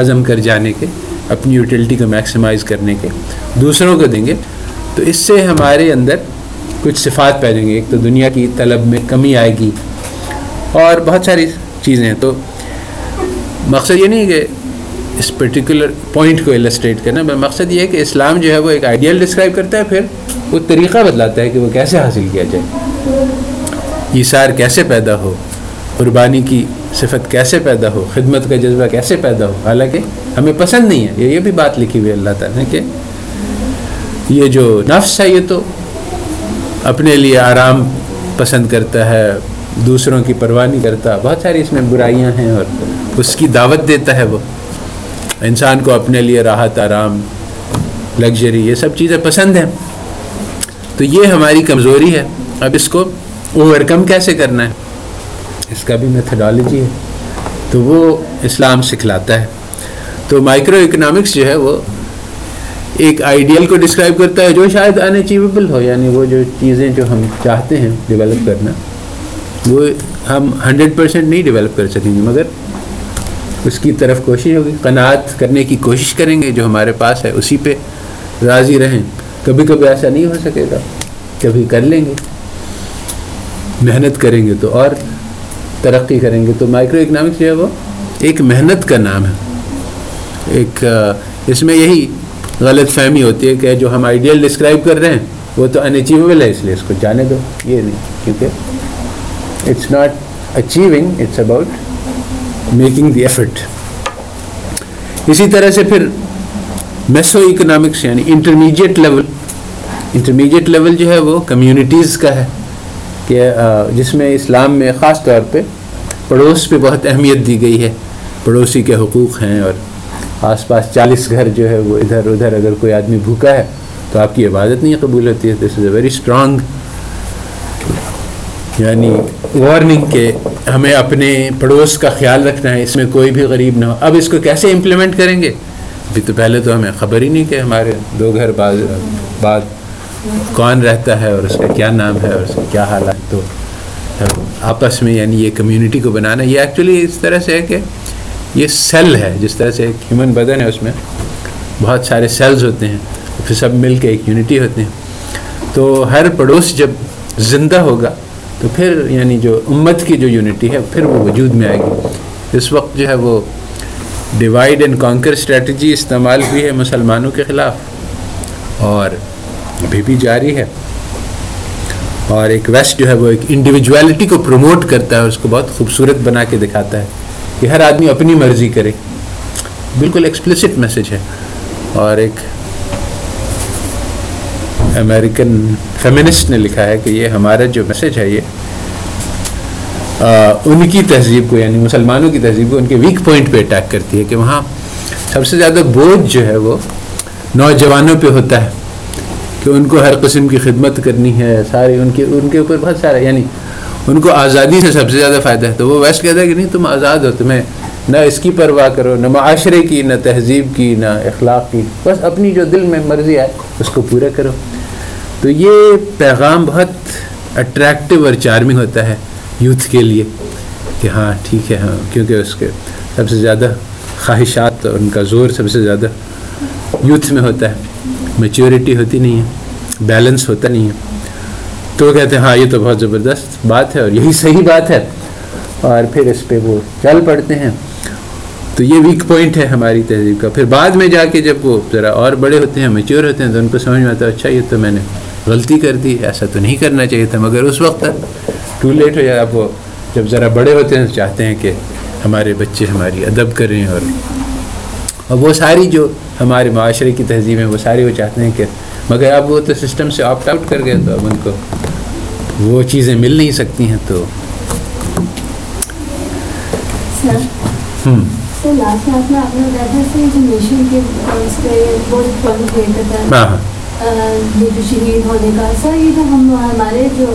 ہضم کر جانے کے، اپنی یوٹیلٹی کو میکسیمائز کرنے کے دوسروں کو دیں گے، تو اس سے ہمارے اندر کچھ صفات پیدیں گے۔ ایک تو دنیا کی طلب میں کمی آئے گی اور بہت ساری چیزیں ہیں۔ تو مقصد یہ نہیں کہ اس پرٹیکولر پوائنٹ کو السٹریٹ کرنا مقصد یہ ہے کہ اسلام جو ہے وہ ایک آئیڈیل ڈسکرائب کرتا ہے، پھر وہ طریقہ بتلاتا ہے کہ وہ کیسے حاصل کیا جائے۔ ایثار کیسے پیدا ہو؟ قربانی کی صفت کیسے پیدا ہو؟ خدمت کا جذبہ کیسے پیدا ہو؟ حالانکہ ہمیں پسند نہیں ہے، یہ بھی بات لکھی ہوئی اللہ تعالیٰ نے کہ یہ جو نفس ہے، یہ تو اپنے لیے آرام پسند کرتا ہے، دوسروں کی پرواہ نہیں کرتا۔ بہت ساری اس میں برائیاں ہیں اور اس کی دعوت دیتا ہے وہ۔ انسان کو اپنے لیے راحت، آرام لگژری یہ سب چیزیں پسند ہیں۔ تو یہ ہماری کمزوری ہے۔ اب اس کو اوور کم کیسے کرنا ہے؟ اس کا بھی میتھڈالوجی ہے۔ تو وہ اسلام سکھلاتا ہے۔ تو مائکرو اکنامکس جو ہے وہ ایک آئیڈیل کو ڈسکرائب کرتا ہے جو شاید انچیویبل ہو یعنی وہ جو چیزیں جو ہم چاہتے ہیں ڈیولپ کرنا، وہ ہم ہنڈریڈ پرسینٹ نہیں ڈیولپ کر سکیں گے۔ مگر اس کی طرف کوشش ہوگی۔ قناعت کرنے کی کوشش کریں گے جو ہمارے پاس ہے، اسی پہ راضی رہیں۔ کبھی کبھی ایسا نہیں ہو سکے گا۔ کبھی کر لیں گے۔ محنت کریں گے تو اور ترقی کریں گے تو مائکرو اکنامکس جو ہے وہ ایک محنت کا نام ہے۔ ایک، اس میں یہی غلط فہمی ہوتی ہے کہ جو ہم آئیڈیل ڈسکرائب کر رہے ہیں، وہ تو انچیویبل ہے، اس لیے اس کو جانے دو۔ یہ نہیں، کیونکہ it's not achieving it's about making the effort اسی طرح سے پھر میسو اکنامکس یعنی انٹرمیڈیٹ لیول انٹرمیڈیٹ لیول جو ہے وہ کمیونٹیز کا ہے۔ کہ جس میں اسلام میں خاص طور پہ پڑوس پہ بہت اہمیت دی گئی ہے۔ پڑوسی کے حقوق ہیں اور آس پاس چالیس گھر جو ہے وہ ادھر ادھر اگر کوئی آدمی بھوکا ہے تو آپ کی عبادت نہیں قبول ہوتی ہے۔ This is a very strong یعنی وارننگ کہ ہمیں اپنے پڑوس کا خیال رکھنا ہے۔ اس میں کوئی بھی غریب نہ ہو۔ اب اس کو کیسے امپلیمنٹ کریں گے؟ ابھی تو پہلے تو ہمیں خبر ہی نہیں کہ ہمارے دو گھر بعد بعد کون رہتا ہے اور اس کا کیا نام ہے اور اس کا کیا حالات تو آپس میں یعنی یہ کمیونٹی کو بنانا، یہ ایکچولی اس طرح سے ہے کہ یہ سیل ہے، جس طرح سے ایک ہیومن بدن ہے، اس میں بہت سارے سیلز ہوتے ہیں، پھر سب مل کے ایک یونٹی ہوتے ہیں۔ تو ہر پڑوس جب زندہ ہوگا، تو پھر یعنی جو امت کی جو یونٹی ہے، پھر وہ وجود میں آئے گی۔ اس وقت جو ہے وہ ڈیوائڈ اینڈ کانکر اسٹریٹجی استعمال ہوئی ہے مسلمانوں کے خلاف۔ اور ابھی بھی جاری ہے۔ اور ایک ویسٹ جو ہے وہ ایک انڈیویجویلٹی کو پروموٹ کرتا ہے اس کو بہت خوبصورت بنا کے دکھاتا ہے کہ ہر آدمی اپنی مرضی کرے۔ بالکل ایکسپلسٹ میسج ہے۔ اور ایک امریکن فیمنسٹ نے لکھا ہے کہ یہ ہمارا جو میسج ہے یہ ان کی تہذیب کو یعنی مسلمانوں کی تہذیب کو ان کے ویک پوائنٹ پہ اٹیک کرتی ہے کہ وہاں سب سے زیادہ بوجھ جو ہے وہ نوجوانوں پہ ہوتا ہے۔ کہ ان کو ہر قسم کی خدمت کرنی ہے ساری ان کے ان کے اوپر بہت سارا یعنی ان کو آزادی سے سب سے زیادہ فائدہ ہے۔ تو وہ ویسٹ کہتا ہے کہ نہیں، تم آزاد ہو، تمہیں نہ اس کی پرواہ کرو، نہ معاشرے کی، نہ تہذیب کی، نہ اخلاق کی۔ بس اپنی جو دل میں مرضی آئے، اس کو پورا کرو۔ تو یہ پیغام بہت اٹریکٹیو اور چارمنگ ہوتا ہے یوتھ کے لیے کہ ہاں ٹھیک ہے ہاں کیونکہ اس کے سب سے زیادہ خواہشات اور ان کا زور سب سے زیادہ یوتھ میں ہوتا ہے۔ میچیورٹی ہوتی نہیں ہے بیلنس ہوتا نہیں ہے۔ تو وہ کہتے ہیں ہاں یہ تو بہت زبردست بات ہے اور یہی صحیح بات ہے۔ اور پھر اس پہ وہ چل پڑتے ہیں۔ تو یہ ویک پوائنٹ ہے ہماری تہذیب کا۔ پھر بعد میں جا کے جب وہ ذرا اور بڑے ہوتے ہیں میچیور ہوتے ہیں، تو ان کو سمجھ میں آتا ہے اچھا یہ تو میں نے غلطی کر دی، ایسا تو نہیں کرنا چاہیے تھا، مگر اس وقت ٹو لیٹ ہو جائے اب وہ جب ذرا بڑے ہوتے ہیں تو چاہتے ہیں کہ ہمارے بچے ہماری ادب کریں اور اور وہ ساری جو ہمارے معاشرے کی تہذیب ہیں وہ ساری وہ چاہتے ہیں کہ مگر اب وہ تو سسٹم سے آپٹ آؤٹ کر گئے تو اب ان کو وہ چیزیں مل نہیں سکتی ہیں تو۔ ہاں یہ جو شہید ہونے کا سر یہ جو ہم ہمارے جو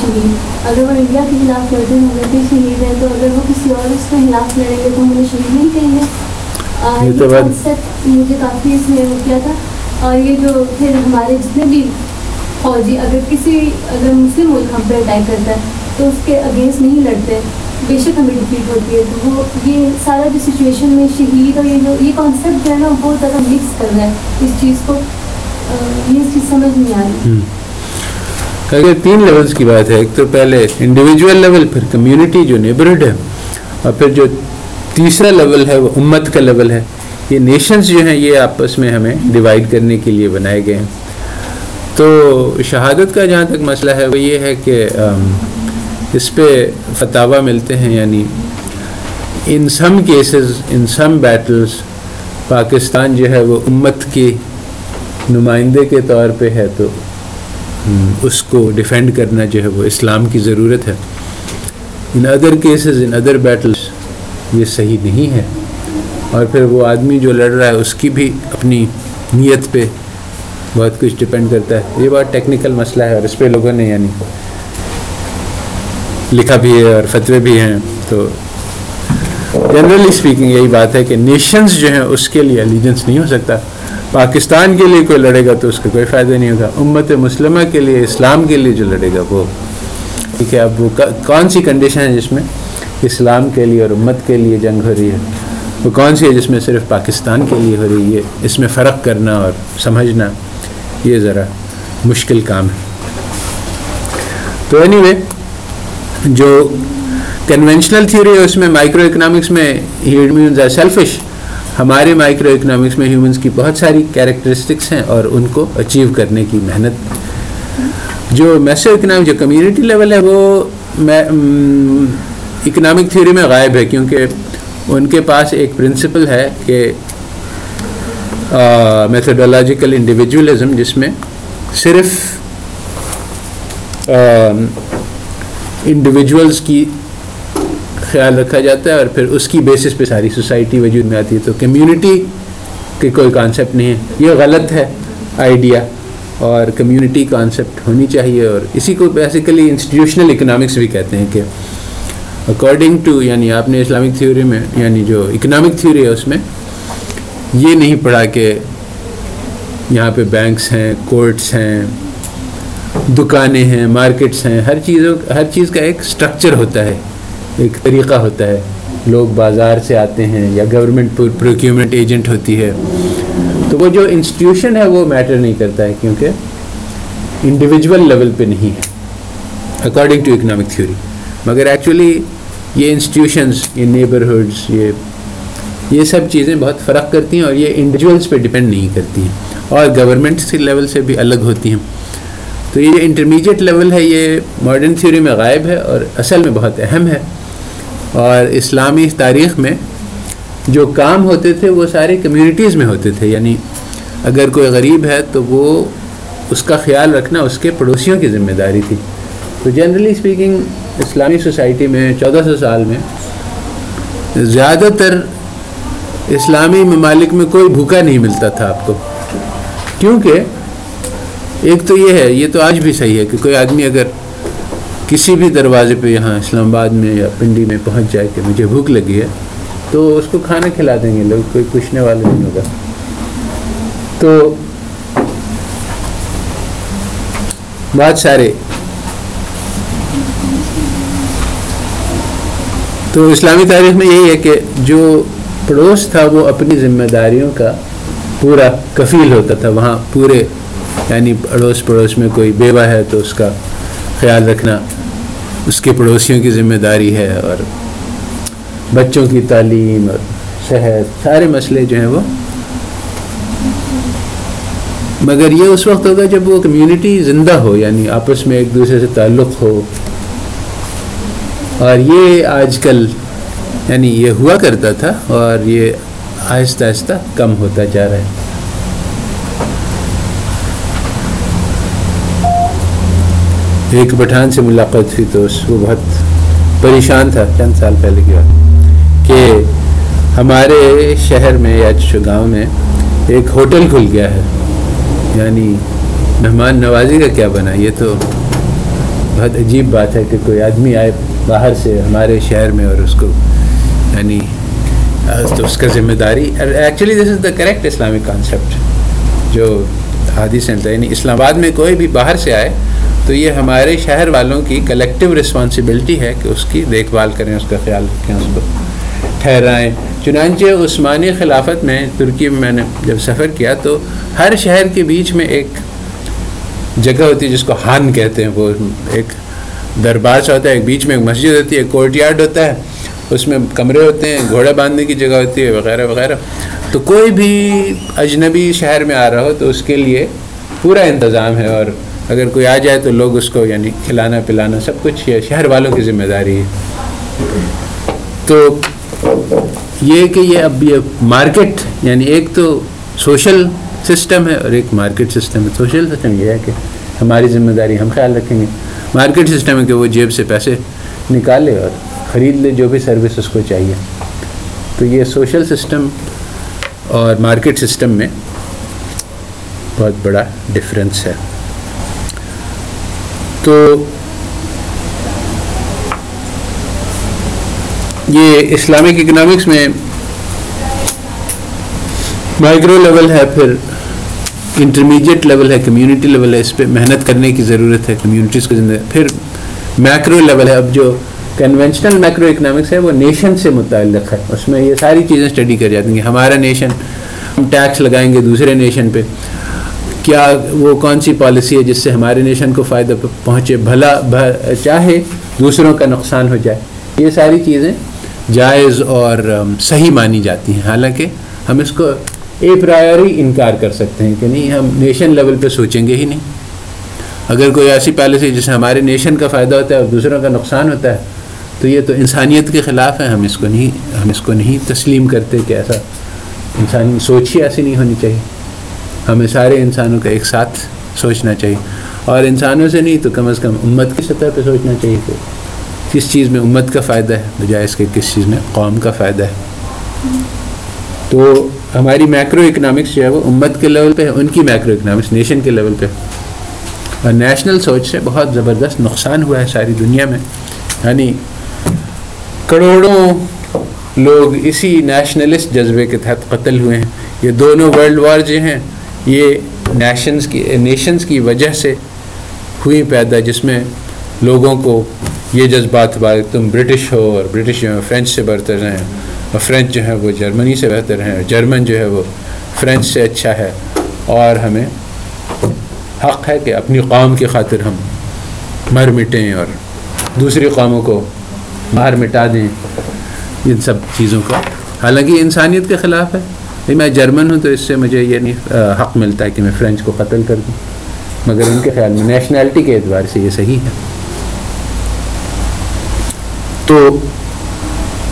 شہید اگر وہ انڈیا کے خلاف لڑتے ہیں شہید تو اگر وہ کسی اور اس کے خلاف لڑیں گے تو ہم انہیں شہید نہیں کہیں گے۔ یہ مجھے کافی اس وہ کیا تھا۔ اور یہ جو پھر ہمارے جتنے بھی فوجی اگر کسی اگر مسلم ملک ہم پہ اٹیک کرتا ہے تو اس کے اگینسٹ نہیں لڑتے۔ بے شک ہمیں ڈیفیٹ ہوتی ہے۔ تو وہ یہ سارا جو سچویشن میں شہید اور یہ جو یہ کانسیپٹ جو ہے نا بہت زیادہ مکس کر رہا ہے اس چیز کو۔ یہ چیز سمجھ نہیں آ رہی۔ اگر تین لیولز کی بات ہے۔ ایک تو پہلے انڈیویجول لیول پھر کمیونٹی جو نیبرہڈ ہے۔ اور پھر جو تیسرا لیول ہے، وہ امت کا لیول ہے۔ یہ نیشنز جو ہیں، یہ آپس میں ہمیں ڈیوائڈ کرنے کے لیے بنائے گئے ہیں۔ تو شہادت کا جہاں تک مسئلہ ہے، وہ یہ ہے کہ اس پہ فتوا ملتے ہیں۔ یعنی in some cases in some battles Pakistan جو ہے، وہ امت کی نمائندے کے طور پہ ہے۔ تو اس کو ڈیفینڈ کرنا جو ہے، وہ اسلام کی ضرورت ہے۔ In other cases in other battles یہ صحیح نہیں ہے۔ اور پھر وہ آدمی جو لڑ رہا ہے، اس کی بھی اپنی نیت پہ بہت کچھ ڈپینڈ کرتا ہے۔ یہ بہت ٹیکنیکل مسئلہ ہے اور اس پہ لوگوں نے یعنی لکھا بھی ہے اور فتوے بھی ہیں۔ تو جنرلی اسپیکنگ یہی بات ہے کہ نیشنز جو ہیں، اس کے لیے الیجنس نہیں ہو سکتا۔ پاکستان کے لیے کوئی لڑے گا تو اس کا کوئی فائدہ نہیں ہوگا۔ امت مسلمہ کے لیے، اسلام کے لیے جو لڑے گا وہ۔ ٹھیک ہے اب وہ کون سی کنڈیشن ہے جس میں؟ اسلام کے لیے اور امت کے لیے جنگ ہو رہی ہے۔ وہ کون سی ہے جس میں صرف پاکستان کے لیے ہو رہی ہے؟ اس میں فرق کرنا اور سمجھنا یہ ذرا مشکل کام ہے۔ تو اینی وے جو کنونشنل تھیوری ہے، اس میں مائکرو اکنامکس میں ہیومنز آر سیلفش ہمارے مائکرو اکنامکس میں ہیومنس کی بہت ساری کیریکٹرسٹکس ہیں اور ان کو اچیو کرنے کی محنت۔ جو میسو اکنامک جو کمیونٹی لیول ہے، وہ اکنامک تھیوری میں غائب ہے کیونکہ ان کے پاس ایک پرنسپل ہے کہ میتھڈولوجیکل انڈیویجولزم جس میں صرف انڈیویجولز کی خیال رکھا جاتا ہے اور پھر اس کی بیسس پہ ساری سوسائٹی وجود میں آتی ہے، تو کمیونٹی کے کوئی کانسیپٹ نہیں ہے۔ یہ غلط ہے آئیڈیا اور کمیونٹی کانسیپٹ ہونی چاہیے اور اسی کو بیسیکلی انسٹیٹیوشنل اکنامکس بھی کہتے ہیں کہ اکارڈنگ ٹو یعنی آپ نے اسلامک تھیوری میں یعنی جو اکنامک تھیوری ہے اس میں یہ نہیں پڑھا کہ یہاں پہ بینکس ہیں کورٹس ہیں دکانیں ہیں مارکیٹس ہیں ہر چیزوں ہر چیز کا ایک سٹرکچر ہوتا ہے ایک طریقہ ہوتا ہے لوگ بازار سے آتے ہیں یا گورنمنٹ پروکیومنٹ ایجنٹ ہوتی ہے تو وہ جو انسٹیٹیوشن ہے وہ میٹر نہیں کرتا ہے کیونکہ انڈیویجول لیول پہ نہیں ہے اکارڈنگ ٹو اکنامک تھیوری مگر ایکچولی یہ انسٹیٹیوشنز یہ نیبرہڈس یہ یہ سب چیزیں بہت فرق کرتی ہیں اور یہ انڈیویجولس پہ ڈپینڈ نہیں کرتی ہیں۔ اور گورنمنٹ سے لیول سے بھی الگ ہوتی ہیں۔ تو یہ انٹرمیڈیٹ لیول ہے، یہ ماڈرن تھیوری میں غائب ہے اور اصل میں بہت اہم ہے۔ اور اسلامی تاریخ میں جو کام ہوتے تھے، وہ سارے کمیونٹیز میں ہوتے تھے۔ یعنی اگر کوئی غریب ہے، تو وہ اس کا خیال رکھنا اس کے پڑوسیوں کی ذمہ داری تھی۔ تو جنرلی اسپیکنگ اسلامی سوسائٹی میں چودہ سو سال میں زیادہ تر اسلامی ممالک میں کوئی بھوکا نہیں ملتا تھا آپ کو۔ کیونکہ ایک تو یہ ہے، یہ تو آج بھی صحیح ہے کہ کوئی آدمی اگر کسی بھی دروازے پہ یہاں اسلام آباد میں یا پنڈی میں پہنچ جائے کہ مجھے بھوک لگی ہے، تو اس کو کھانا کھلا دیں گے لوگ، کوئی پوچھنے والا نہیں ہوگا۔ تو بہت سارے تو اسلامی تاریخ میں یہی ہے کہ جو پڑوس تھا وہ اپنی ذمہ داریوں کا پورا کفیل ہوتا تھا۔ وہاں پورے یعنی اڑوس پڑوس میں کوئی بیوہ ہے تو اس کا خیال رکھنا اس کے پڑوسیوں کی ذمہ داری ہے اور بچوں کی تعلیم اور صحت، سارے مسئلے جو ہیں وہ۔ مگر یہ اس وقت ہوگا جب وہ کمیونٹی زندہ ہو یعنی آپس میں ایک دوسرے سے تعلق ہو۔ اور یہ آج کل یعنی یہ ہوا کرتا تھا اور یہ آہستہ آہستہ کم ہوتا جا رہا ہے۔ ایک پٹھان سے ملاقات ہوئی تو وہ بہت پریشان تھا چند سال پہلے کی بات۔ کہ ہمارے شہر میں یا گاؤں میں ایک ہوٹل کھل گیا ہے۔ یعنی مہمان نوازی کا کیا بنا؟ یہ تو بہت عجیب بات ہے کہ کوئی آدمی آئے باہر سے ہمارے شہر میں اور اس کو یعنی تو اس کا ذمہ داری۔ Actually this is the correct Islamic concept جو حادث ہیں۔ یعنی اسلام آباد میں کوئی بھی باہر سے آئے تو یہ ہمارے شہر والوں کی کلیکٹیو رسپانسبلٹی ہے کہ اس کی دیکھ بھال کریں، اس کا خیال رکھیں، اس کو ٹھہرائیں۔ چنانچہ عثمانی خلافت میں ترکی میں میں نے جب سفر کیا تو ہر شہر کے بیچ میں ایک جگہ ہوتی ہے جس کو ہان کہتے ہیں۔ وہ ایک دربار سا ہوتا ہے، ایک بیچ میں ایک مسجد ہوتی ہے، ایک کورٹ یارڈ ہوتا ہے، اس میں کمرے ہوتے ہیں، گھوڑا باندھنے کی جگہ ہوتی ہے، وغیرہ وغیرہ۔ تو کوئی بھی اجنبی شہر میں آ رہا ہو، تو اس کے لیے پورا انتظام ہے۔ اور اگر کوئی آ جائے، تو لوگ اس کو یعنی کھلانا، پلانا، سب کچھ یہ شہر والوں کی ذمہ داری ہے۔ تو یہ کہ یہ اب یہ مارکیٹ یعنی ایک تو سوشل سسٹم ہے اور ایک مارکیٹ سسٹم ہے۔ سوشل سسٹم یہ ہے کہ ہماری ذمہ داری ہم خیال رکھیں گے۔ مارکیٹ سسٹم ہے کہ وہ جیب سے پیسے نکالے اور خرید لے جو بھی سروس اس کو چاہیے۔ تو یہ سوشل سسٹم اور مارکیٹ سسٹم میں بہت بڑا ڈفرینس ہے۔ تو یہ اسلامک اکنامکس میں مائکرو لیول ہے پھر۔ انٹرمیڈیٹ لیول ہے کمیونٹی لیول ہے، اس پہ محنت کرنے کی ضرورت ہے کمیونٹیز کو زندہ۔ پھر میکرو لیول ہے، اب جو کنونشنل میکرو اکنامکس ہے، وہ نیشن سے متعلق ہے۔ اس میں یہ ساری چیزیں اسٹڈی کر جاتی ہیں۔ ہمارا نیشن ہم ٹیکس لگائیں گے دوسرے نیشن پہ۔ کیا وہ کون سی پالیسی ہے جس سے ہمارے نیشن کو فائدہ پہنچے؟ بھلا چاہے دوسروں کا نقصان ہو جائے۔ یہ ساری چیزیں جائز اور صحیح مانی جاتی ہیں۔ حالانکہ ہم اس کو اے پرائری انکار کر سکتے ہیں کہ نہیں، ہم نیشن لیول پہ سوچیں گے ہی نہیں۔ اگر کوئی ایسی پالیسی جس سے ہمارے نیشن کا فائدہ ہوتا ہے اور دوسروں کا نقصان ہوتا ہے، تو یہ تو انسانیت کے خلاف ہے۔ ہم اس کو نہیں، ہم اس کو نہیں تسلیم کرتے کہ ایسا انسانی سوچ ہی ایسی نہیں ہونی چاہیے۔ ہمیں سارے انسانوں کا ایک ساتھ سوچنا چاہیے۔ اور انسانوں سے نہیں تو کم از کم امت کی سطح پہ سوچنا چاہیے کہ کس چیز میں امت کا فائدہ ہے، بجائے اس کے کس چیز میں قوم کا فائدہ ہے۔ تو ہماری میکرو اکنامکس جو ہے وہ امت کے لیول پہ ہے، ان کی میکرو اکنامکس نیشن کے لیول پہ۔ اور نیشنل سوچ سے بہت زبردست نقصان ہوا ہے ساری دنیا میں۔ یعنی کروڑوں لوگ اسی نیشنلسٹ جذبے کے تحت قتل ہوئے ہیں۔ یہ دونوں ورلڈ وار جو ہیں، یہ نیشنز کی نیشنز کی وجہ سے ہوئی پیدا، جس میں لوگوں کو یہ جذبات بات تم برٹش ہو اور برٹش جو ہے فرینچ سے برتر ہیں۔ اور فرینچ جو ہے وہ جرمنی سے بہتر ہیں جرمن جو ہے وہ فرینچ سے اچھا ہے اور ہمیں حق ہے کہ اپنی قوم کی خاطر ہم مر مٹیں اور دوسری قوموں کو مار مٹا دیں، ان سب چیزوں کا حالانکہ انسانیت کے خلاف ہے۔ میں جرمن ہوں تو اس سے مجھے یہ نہیں حق ملتا ہے کہ میں فرینچ کو قتل کر دوں۔ مگر ان کے خیال میں نیشنلٹی کے اعتبار سے یہ صحیح ہے۔ تو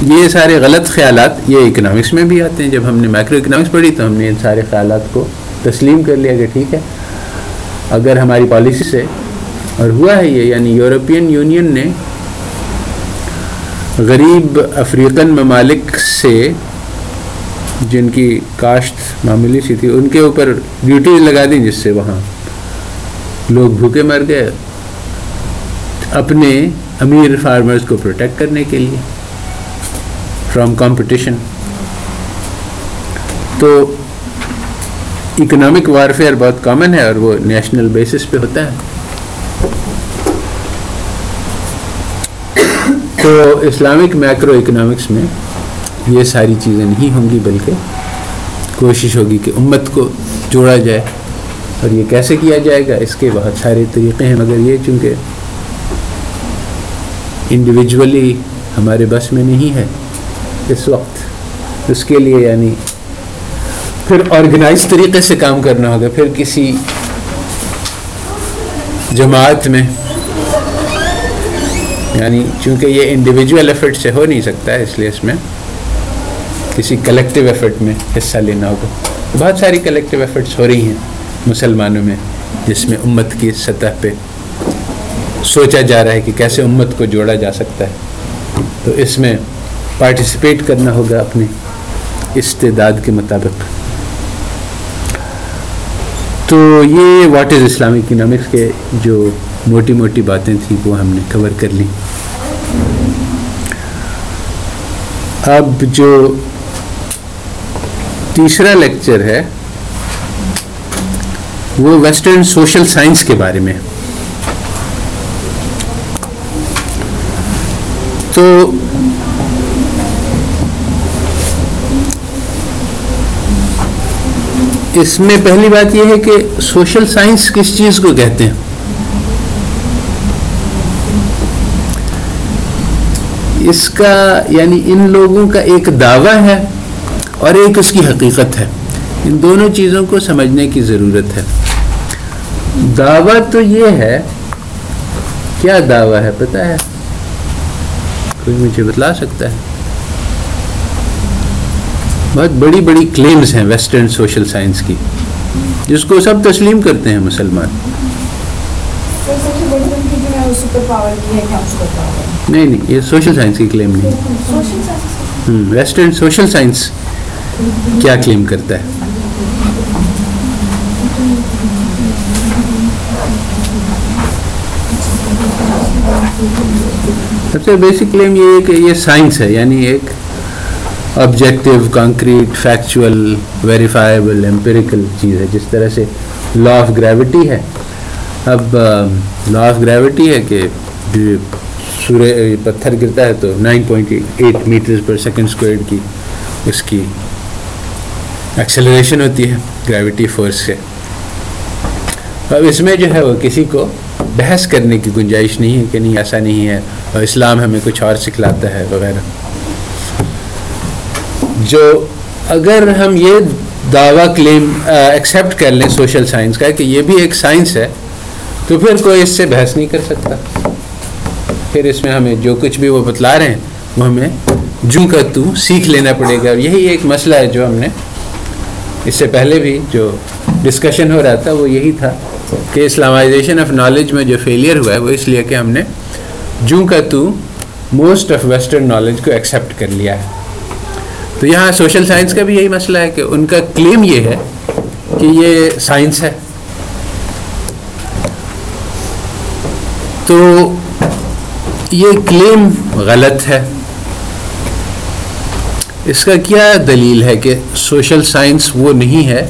یہ سارے غلط خیالات، یہ اکنامکس میں بھی آتے ہیں۔ جب ہم نے مائکرو اکنامکس پڑھی تو ہم نے ان سارے خیالات کو تسلیم کر لیا کہ ٹھیک ہے، اگر ہماری پالیسی سے اور ہوا ہے یہ یعنی یورپین یونین نے غریب افریقن ممالک سے جن کی کاشت معمولی سی تھی، ان کے اوپر ڈیوٹیز لگا دیں جس سے وہاں لوگ بھوکے مر گئے، اپنے امیر فارمرز کو پروٹیکٹ کرنے کے لیے۔ فرام کمپٹیشن تو اکنامک وارفیئر بہت کامن ہے اور وہ نیشنل بیسس پہ ہوتا ہے۔ تو اسلامک میکرو اکنامکس میں یہ ساری چیزیں نہیں ہوں گی بلکہ کوشش ہوگی کہ امت کو جوڑا جائے اور یہ کیسے کیا جائے گا، اس کے بہت سارے طریقے ہیں، مگر یہ چونکہ انڈیویجولی ہمارے بس میں نہیں ہے۔ اس وقت۔ اس کے لیے یعنی پھر آرگنائز طریقے سے کام کرنا ہوگا۔ پھر کسی جماعت میں۔ یعنی چونکہ یہ انڈیویجول ایفرٹ سے ہو نہیں سکتا ہے، اس لیے اس میں کسی کلیکٹیو ایفرٹ میں حصہ لینا ہوگا۔ بہت ساری کلیکٹیو ایفرٹس ہو رہی ہیں مسلمانوں میں، جس میں امت کی سطح پہ سوچا جا رہا ہے کہ کیسے امت کو جوڑا جا سکتا ہے۔ تو اس میں پارٹیسپیٹ کرنا ہوگا اپنے استعداد کے مطابق۔ تو یہ واٹ از اسلامک اکنامکس کے جو موٹی موٹی باتیں تھیں وہ ہم نے کور کر لیں اب جو تیسرا لیکچر ہے وہ ویسٹرن سوشل سائنس کے بارے میں۔ تو اس میں پہلی بات یہ ہے کہ سوشل سائنس کس چیز کو کہتے ہیں؟ اس کا یعنی ان لوگوں کا ایک دعویٰ ہے اور ایک اس کی حقیقت ہے۔ ان دونوں چیزوں کو سمجھنے کی ضرورت ہے۔ دعویٰ تو یہ ہے، کیا دعویٰ ہے؟ پتہ ہے۔ کوئی مجھے بتلا سکتا ہے؟ بہت بڑی بڑی کلیمز ہیں ویسٹرن سوشل سائنس کی، جس کو سب تسلیم کرتے ہیں مسلمان۔ نہیں نہیں، یہ سوشل سائنس کی کلیم نہیں۔ ویسٹرن سوشل سائنس کیا کلیم کرتا ہے؟ سب سے بیسک کلیم یہ ہے کہ یہ سائنس ہے یعنی ایک objective concrete factual verifiable empirical چیز ہے۔ جس طرح سے لا آف گریوٹی ہے۔ اب لا آف گریوٹی ہے کہ سورج پتھر گرتا ہے تو nine point eight metres per second square کی اس کی ایکسلریشن ہوتی ہے گریوٹی فورس سے۔ اب اس میں جو ہے وہ کسی کو بحث کرنے کی گنجائش نہیں ہے کہ نہیں ایسا نہیں ہے۔ اور اسلام ہمیں کچھ اور سکھلاتا ہے وغیرہ۔ جو اگر ہم یہ دعویٰ کلیم ایکسیپٹ کر لیں سوشل سائنس کا کہ یہ بھی ایک سائنس ہے، تو پھر کوئی اس سے بحث نہیں کر سکتا۔ پھر اس میں ہمیں جو کچھ بھی وہ بتلا رہے ہیں، وہ ہمیں جو کا تو سیکھ لینا پڑے گا۔ اور یہی ایک مسئلہ ہے جو ہم نے اس سے پہلے بھی جو ڈسکشن ہو رہا تھا، وہ یہی تھا کہ اسلامائزیشن آف نالج میں جو فیلئر ہوا ہے، وہ اس لیے کہ ہم نے جو کا تو موسٹ آف ویسٹرن نالج کو ایکسیپٹ کر لیا ہے۔ تو یہاں سوشل سائنس کا بھی یہی مسئلہ ہے کہ ان کا کلیم یہ ہے کہ یہ سائنس ہے۔ تو یہ کلیم غلط ہے۔ اس کا کیا دلیل ہے کہ سوشل سائنس وہ نہیں ہے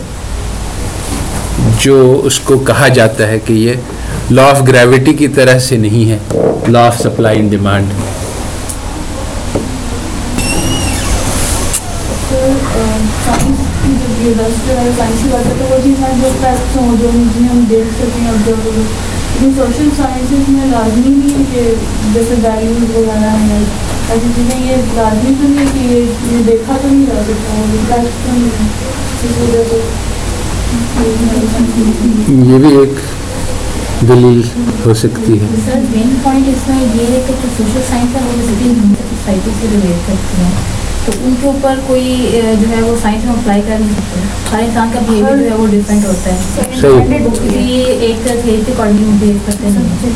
جو اس کو کہا جاتا ہے کہ یہ لا آف گریوٹی کی طرح سے نہیں ہے۔ Law of supply and demand social sciences میں لازمی نہیں ہے کہ جیسے ویلیوز وغیرہ ہیں ایسی چیزیں یہ لازمی تو نہیں ہے کہ یہ دیکھا تو نہیں جا سکتا اس وجہ سے۔ یہ بھی ایک دلیل ہو سکتی ہے۔ سر مین پوائنٹ اس میں یہ ہے کہ جو سوشل سائنس ہے وہ سوسائٹی سے ریلیٹ کرتی ہیں تو ان کے اوپر کوئی جو ہے وہ سائنس میں اپلائی کر نہیں سکتے۔ ہر انسان کا بیہیویئر جو ہے وہ ڈفرینٹ ہوتا ہے۔ صحیح۔ کسی ایک تھیری کے اکارڈنگ بہیو کرتے ہیں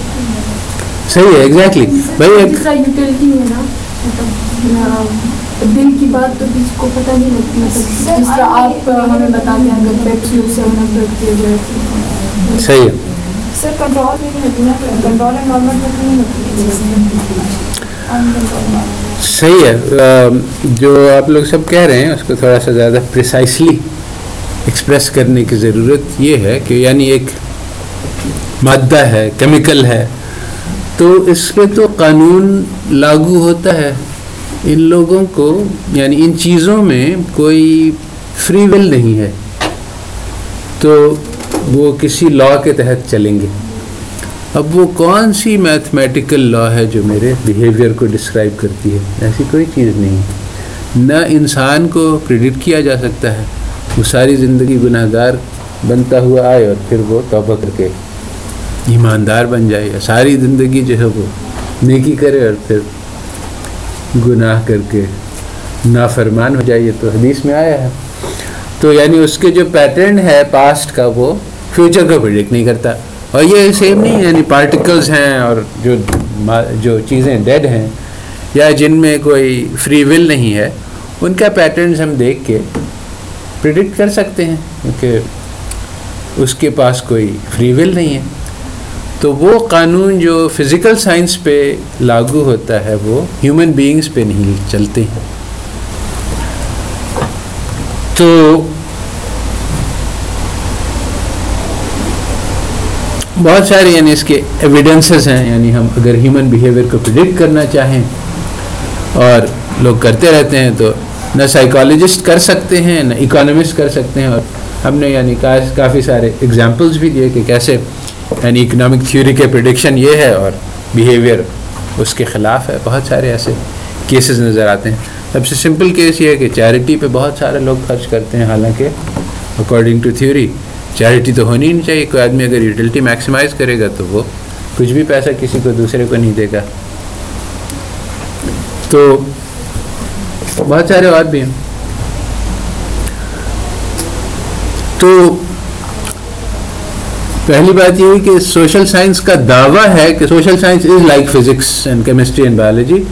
صحیح ہے ایگزیکٹلی بھائی ایک جس طرح یوٹیلٹی ہے نا۔ مطلب دل کی بات تو کسی کو پتہ نہیں لگتی۔ مطلب جس طرح آپ ہمیں بتاتے ہیں اگر صحیح ہے۔ سر کنٹرول نہیں ہوتی نا۔ کنٹرول انوائرمنٹ میں نہیں ہوتی۔ صحیح ہے۔ جو آپ لوگ سب کہہ رہے ہیں، اس کو تھوڑا سا زیادہ پریسائسلی ایکسپریس کرنے کی ضرورت یہ ہے کہ یعنی ایک مادہ ہے کیمیکل ہے۔ تو اس پہ تو قانون لاگو ہوتا ہے۔ ان لوگوں کو یعنی ان چیزوں میں کوئی فری ول نہیں ہے۔ تو وہ کسی لا کے تحت چلیں گے۔ اب وہ کون سی میتھمیٹیکل لا ہے جو میرے بیہیویئر کو ڈسکرائب کرتی ہے؟ ایسی کوئی چیز نہیں۔ نہ انسان کو پریڈکٹ کیا جا سکتا ہے۔ وہ ساری زندگی گناہ گار بنتا ہوا آئے اور پھر وہ توبہ کر کے ایماندار بن جائے۔ ساری زندگی جو ہے وہ نیکی کرے اور پھر گناہ کر کے نافرمان ہو جائے۔ یہ تو حدیث میں آیا ہے۔ تو یعنی اس کے جو پیٹرن ہے پاسٹ کا وہ فیوچر کو پریڈکٹ نہیں کرتا۔ اور یہ سیم نہیں یعنی پارٹیکلز ہیں اور جو جو چیزیں ڈیڈ ہیں یا جن میں کوئی فری ول نہیں ہے، ان کا پیٹرنز ہم دیکھ کے پریڈکٹ کر سکتے ہیں کیونکہ اس کے پاس کوئی فری ول نہیں ہے۔ تو وہ قانون جو فزیکل سائنس پہ لاگو ہوتا ہے، وہ ہیومن بینگز پہ نہیں چلتے۔ ہیں تو بہت سارے یعنی اس کے ایویڈنسز ہیں یعنی ہم اگر ہیومن بیہیویئر کو پرڈکٹ کرنا چاہیں اور لوگ کرتے رہتے ہیں تو نہ سائیکالوجسٹ کر سکتے ہیں، نہ اکانومسٹ کر سکتے ہیں اور ہم نے یعنی کافی سارے اگزامپلس بھی دیے کہ کیسے یعنی اکنامک تھیوری کے پرڈکشن یہ ہے اور بیہیویئر اس کے خلاف ہے۔ بہت سارے ایسے کیسز نظر آتے ہیں۔ سب سے سمپل کیس یہ ہے کہ چیریٹی پہ بہت سارے لوگ خرچ کرتے ہیں، حالانکہ اکارڈنگ ٹو تھیوری چیریٹی تو ہونی نہیں چاہیے، کوئی آدمی اگر یوٹیلٹی میکسیمائز کرے گا تو وہ کچھ بھی پیسہ کسی کو دوسرے کو نہیں دے گا۔ تو بہت سارے اور بھی ہیں۔ تو پہلی بات یہ ہوئی کہ سوشل سائنس کا دعویٰ ہے کہ social science is like physics and chemistry and biology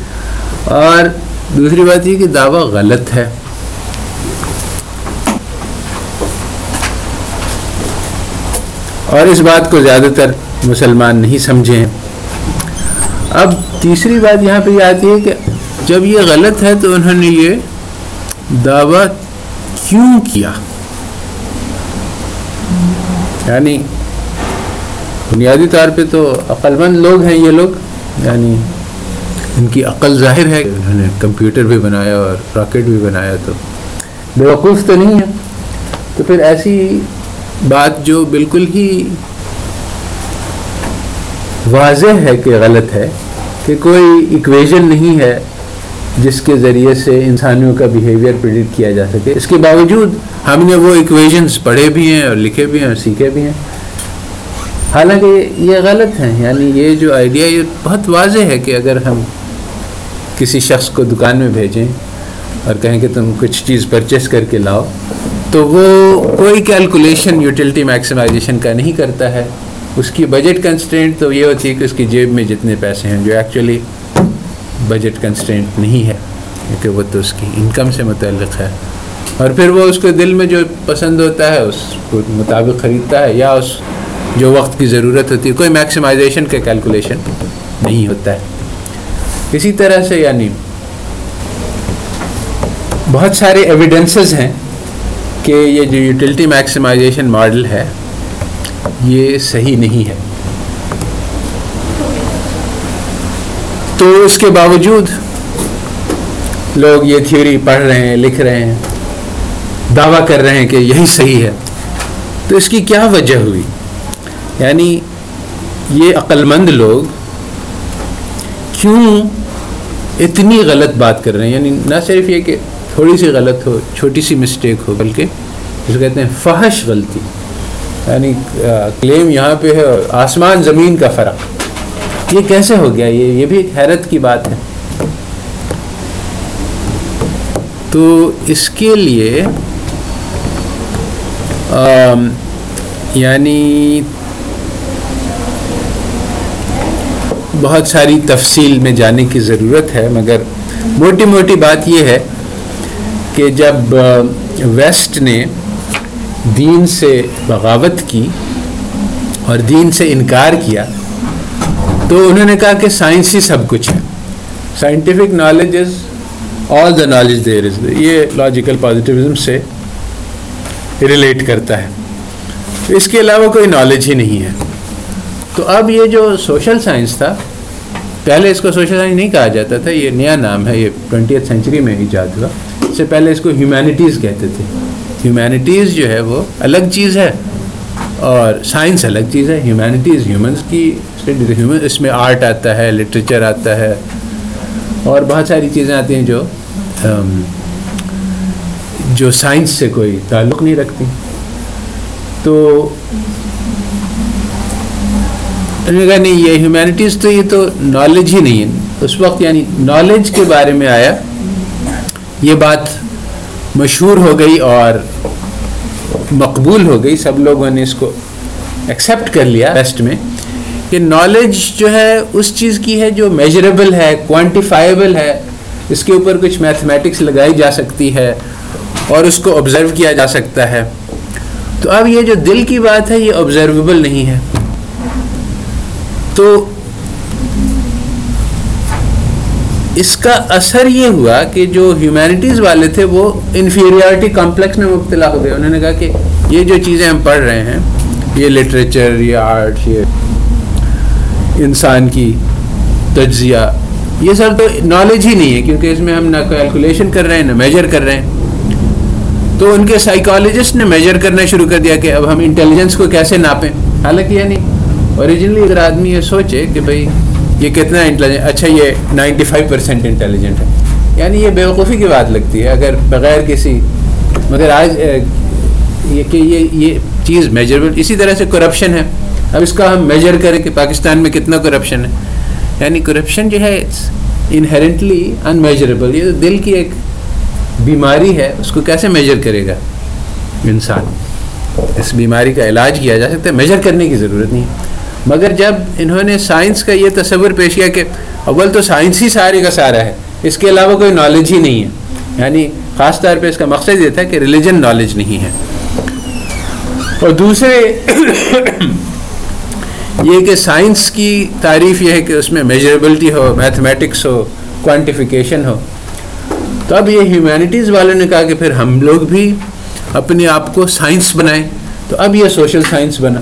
اور دوسری بات یہ کہ دعویٰ غلط ہے۔ اور اس بات کو زیادہ تر مسلمان نہیں سمجھے ہیں۔ اب تیسری بات یہاں پہ یہ آتی ہے کہ جب یہ غلط ہے تو انہوں نے یہ دعویٰ کیوں کیا؟ یعنی بنیادی طور پہ تو عقل مند لوگ ہیں یہ لوگ یعنی ان کی عقل ظاہر ہے۔ انہوں نے کمپیوٹر بھی بنایا اور راکٹ بھی بنایا تو بیوقوف تو نہیں ہے۔ تو پھر ایسی بات جو بالکل ہی واضح ہے کہ غلط ہے کہ کوئی ایکویژن نہیں ہے جس کے ذریعے سے انسانیوں کا بیہیویئر پریڈکٹ کیا جا سکے۔ اس کے باوجود ہم نے وہ ایکویژنس پڑھے بھی ہیں اور لکھے بھی ہیں اور سیکھے بھی ہیں۔ حالانکہ یہ غلط ہیں یعنی یہ جو آئیڈیا یہ بہت واضح ہے کہ اگر ہم کسی شخص کو دکان میں بھیجیں اور کہیں کہ تم کچھ چیز پرچیز کر کے لاؤ تو وہ کوئی کیلکولیشن یوٹیلٹی میکسیمائزیشن کا نہیں کرتا ہے۔ اس کی بجٹ کنسٹرینٹ تو یہ ہوتی ہے کہ اس کی جیب میں جتنے پیسے ہیں جو ایکچولی بجٹ کنسٹرینٹ نہیں ہے، کیونکہ وہ تو اس کی انکم سے متعلق ہے۔ اور پھر وہ اس کو دل میں جو پسند ہوتا ہے، اس کو مطابق خریدتا ہے یا اس جو وقت کی ضرورت ہوتی ہے، کوئی میکسیمائزیشن کا کیلکولیشن نہیں ہوتا ہے۔ اسی طرح سے یعنی بہت سارے ایویڈنسز ہیں۔ کہ یہ جو یوٹیلٹی میکسیمائزیشن ماڈل ہے، یہ صحیح نہیں ہے۔ تو اس کے باوجود لوگ یہ تھیوری پڑھ رہے ہیں، لکھ رہے ہیں، دعویٰ کر رہے ہیں کہ یہی صحیح ہے۔ تو اس کی کیا وجہ ہوئی؟ یعنی یہ عقلمند لوگ کیوں اتنی غلط بات کر رہے ہیں؟ یعنی نہ صرف یہ کہ تھوڑی سی غلط ہو، چھوٹی سی مسٹیک ہو، بلکہ جس کو کہتے ہیں فحش غلطی۔ یعنی کلیم یہاں پہ ہے آسمان، زمین کا فرق۔ یہ کیسے ہو گیا؟ یہ یہ بھی ایک حیرت کی بات ہے۔ تو اس کے لیے یعنی بہت ساری تفصیل میں جانے کی ضرورت ہے، مگر موٹی موٹی بات یہ ہے کہ جب ویسٹ نے دین سے بغاوت کی اور دین سے انکار کیا، تو انہوں نے کہا کہ سائنس ہی سب کچھ ہے۔ Scientific knowledge is all the knowledge there is یہ لاجیکل پازیٹیوزم سے ریلیٹ کرتا ہے۔ اس کے علاوہ کوئی نالج ہی نہیں ہے۔ تو اب یہ جو سوشل سائنس تھا پہلے اس کو سوشل سائنس نہیں کہا جاتا تھا، یہ نیا نام ہے، یہ ٹوینٹی سینچری میں ایجاد ہوا۔ اس سے پہلے اس کو ہیومینٹیز کہتے تھے۔ ہیومینٹیز جو ہے وہ الگ چیز ہے اور سائنس الگ چیز ہے۔ ہیومینٹیز ہیومنس کی اس میں آرٹ آتا ہے لٹریچر آتا ہے۔ اور بہت ساری چیزیں آتی ہیں جو جو سائنس سے کوئی تعلق نہیں رکھتی۔ تو کہا نہیں، یہ ہیومینٹیز تو یہ تو نالج ہی نہیں ہے۔ اس وقت یعنی نالج کے بارے میں آیا، یہ بات مشہور ہو گئی اور مقبول ہو گئی۔ سب لوگوں نے اس کو ایکسیپٹ کر لیا ٹیسٹ میں کہ نالج جو ہے، اس چیز کی ہے جو میجریبل ہے کوانٹیفائیبل ہے۔ اس کے اوپر کچھ میتھمیٹکس لگائی جا سکتی ہے اور اس کو آبزرو کیا جا سکتا ہے۔ تو اب یہ جو دل کی بات ہے، یہ آبزرویبل نہیں ہے۔ تو اس کا اثر یہ ہوا کہ جو ہیومینٹیز والے تھے وہ انفیریورٹی کمپلیکس میں مبتلا ہو گئے۔ انہوں نے کہا کہ یہ جو چیزیں ہم پڑھ رہے ہیں، یہ لٹریچر یہ آرٹ یہ انسان کی تجزیہ، یہ سب تو نالج ہی نہیں ہے کیونکہ اس میں ہم نہ کیلکولیشن کر رہے ہیں، نہ میجر کر رہے ہیں۔ تو ان کے سائیکالوجسٹ نے میجر کرنا شروع کر دیا کہ اب ہم انٹیلیجنس کو کیسے ناپیں۔ حالانکہ یہ نہیں۔ اوریجنلی اگر آدمی یہ سوچے کہ بھائی یہ کتنا انٹیلیجنٹ اچھا یہ نائنٹی فائیو پرسینٹ انٹیلیجنٹ ہے یعنی یہ بیوقوفی کی بات لگتی ہے اگر بغیر کسی مگر آج یہ کہ یہ یہ چیز میجربل اسی طرح سے کرپشن ہے اب اس کا ہم میجر کریں کہ پاکستان میں کتنا کرپشن ہے یعنی کرپشن جو ہے انہرنٹلی ان میجریبل یہ دل کی ایک بیماری ہے اس کو کیسے میجر کرے گا انسان اس بیماری کا علاج کیا جا سکتا ہے میجر کرنے کی ضرورت نہیں ہے مگر جب انہوں نے سائنس کا یہ تصور پیش کیا کہ اول تو سائنس ہی سارے کا سارا ہے، اس کے علاوہ کوئی نالج ہی نہیں ہے۔ یعنی خاص طور پہ اس کا مقصد یہ تھا کہ ریلیجن نالج نہیں ہے۔ اور دوسرے یہ کہ سائنس کی تعریف یہ ہے کہ اس میں میجریبلٹی ہو میتھمیٹکس ہو کوانٹیفیکیشن ہو۔ تو اب یہ ہیومینٹیز والوں نے کہا کہ پھر ہم لوگ بھی اپنے آپ کو سائنس بنائیں۔ تو اب یہ سوشل سائنس بنا۔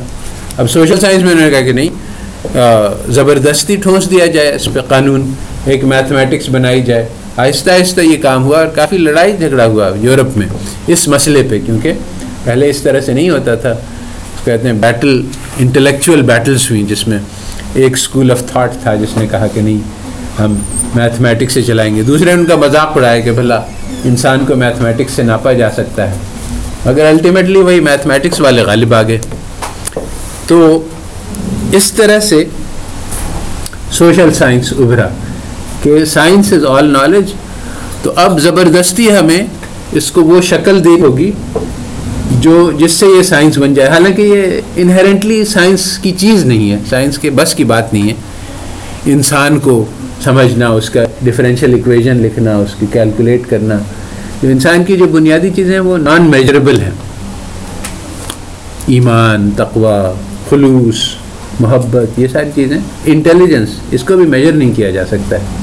اب سوشل سائنس میں انہوں نے کہا کہ نہیں زبردستی ٹھونس دیا جائے، اس پہ قانون، ایک میتھمیٹکس بنائی جائے۔ آہستہ آہستہ یہ کام ہوا اور کافی لڑائی جھگڑا ہوا یورپ میں اس مسئلے پہ، کیونکہ پہلے اس طرح سے نہیں ہوتا تھا۔ کہتے ہیں بیٹل انٹلیکچوئل بیٹلس ہوئیں جس میں ایک اسکول آف تھاٹ تھا، جس نے کہا کہ نہیں، ہم میتھمیٹکس سے چلائیں گے۔ دوسرے ان کا مذاق اڑایا کہ بھلا انسان کو میتھمیٹکس سے ناپا جا سکتا ہے۔ مگر الٹیمیٹلی وہی میتھمیٹکس والے غالب آ گئے۔ تو اس طرح سے سوشل سائنس ابھرا کہ سائنس از آل نالج، تو اب زبردستی ہمیں اس کو وہ شکل دی ہوگی جو جس سے یہ سائنس بن جائے۔ حالانکہ یہ انہرنٹلی سائنس کی چیز نہیں ہے، سائنس کے بس کی بات نہیں ہے۔ انسان کو سمجھنا، اس کا ڈفرینشیل اکویژن لکھنا، اس کی کیلکولیٹ کرنا۔ جو انسان کی جو بنیادی چیزیں ہیں وہ نان میجریبل ہیں۔ ایمان تقوا خلوص محبت، یہ ساری چیزیں انٹیلیجنس اس کو بھی میجر نہیں کیا جا سکتا ہے۔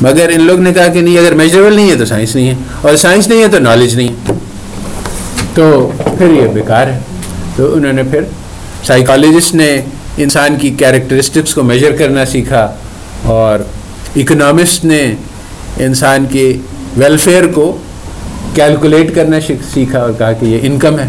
مگر ان لوگ نے کہا کہ نہیں، اگر میجریبل نہیں ہے تو سائنس نہیں ہے، اور سائنس نہیں ہے تو نالج نہیں ہے۔ تو پھر یہ بیکار ہے۔ تو انہوں نے پھر سائیکالوجسٹ نے انسان کی کیریکٹرسٹکس کو میجر کرنا سیکھا، اور اکنامسٹ نے انسان کے ویلفیئر کو کیلکولیٹ کرنا سیکھا اور کہا کہ یہ انکم ہے۔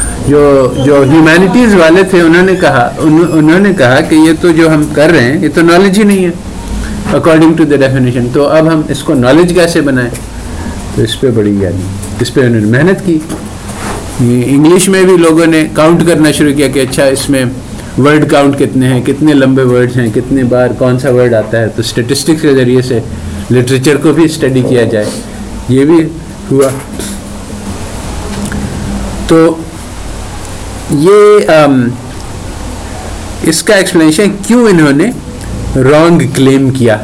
جو جو ہیومینٹیز والے تھے، انہوں نے کہا، انہوں نے کہا کہ یہ تو جو ہم کر رہے ہیں، یہ تو نالج ہی نہیں ہے اکارڈنگ ٹو دا ڈیفینیشن تو اب ہم اس کو نالج کیسے بنائیں؟ تو اس پہ بڑی یعنی اس پہ انہوں نے محنت کی۔ انگلش میں بھی لوگوں نے کاؤنٹ کرنا شروع کیا کہ اچھا اس میں ورڈ کاؤنٹ کتنے ہیں، کتنے لمبے ورڈز ہیں، کتنے بار کون سا ورڈ آتا ہے۔ تو اسٹیٹسٹکس کے ذریعے سے لٹریچر کو بھی اسٹڈی کیا جائے۔ یہ بھی ہوا۔ تو یہ اس کا ایکسپلینیشن کیوں انہوں نے رانگ کلیم کیا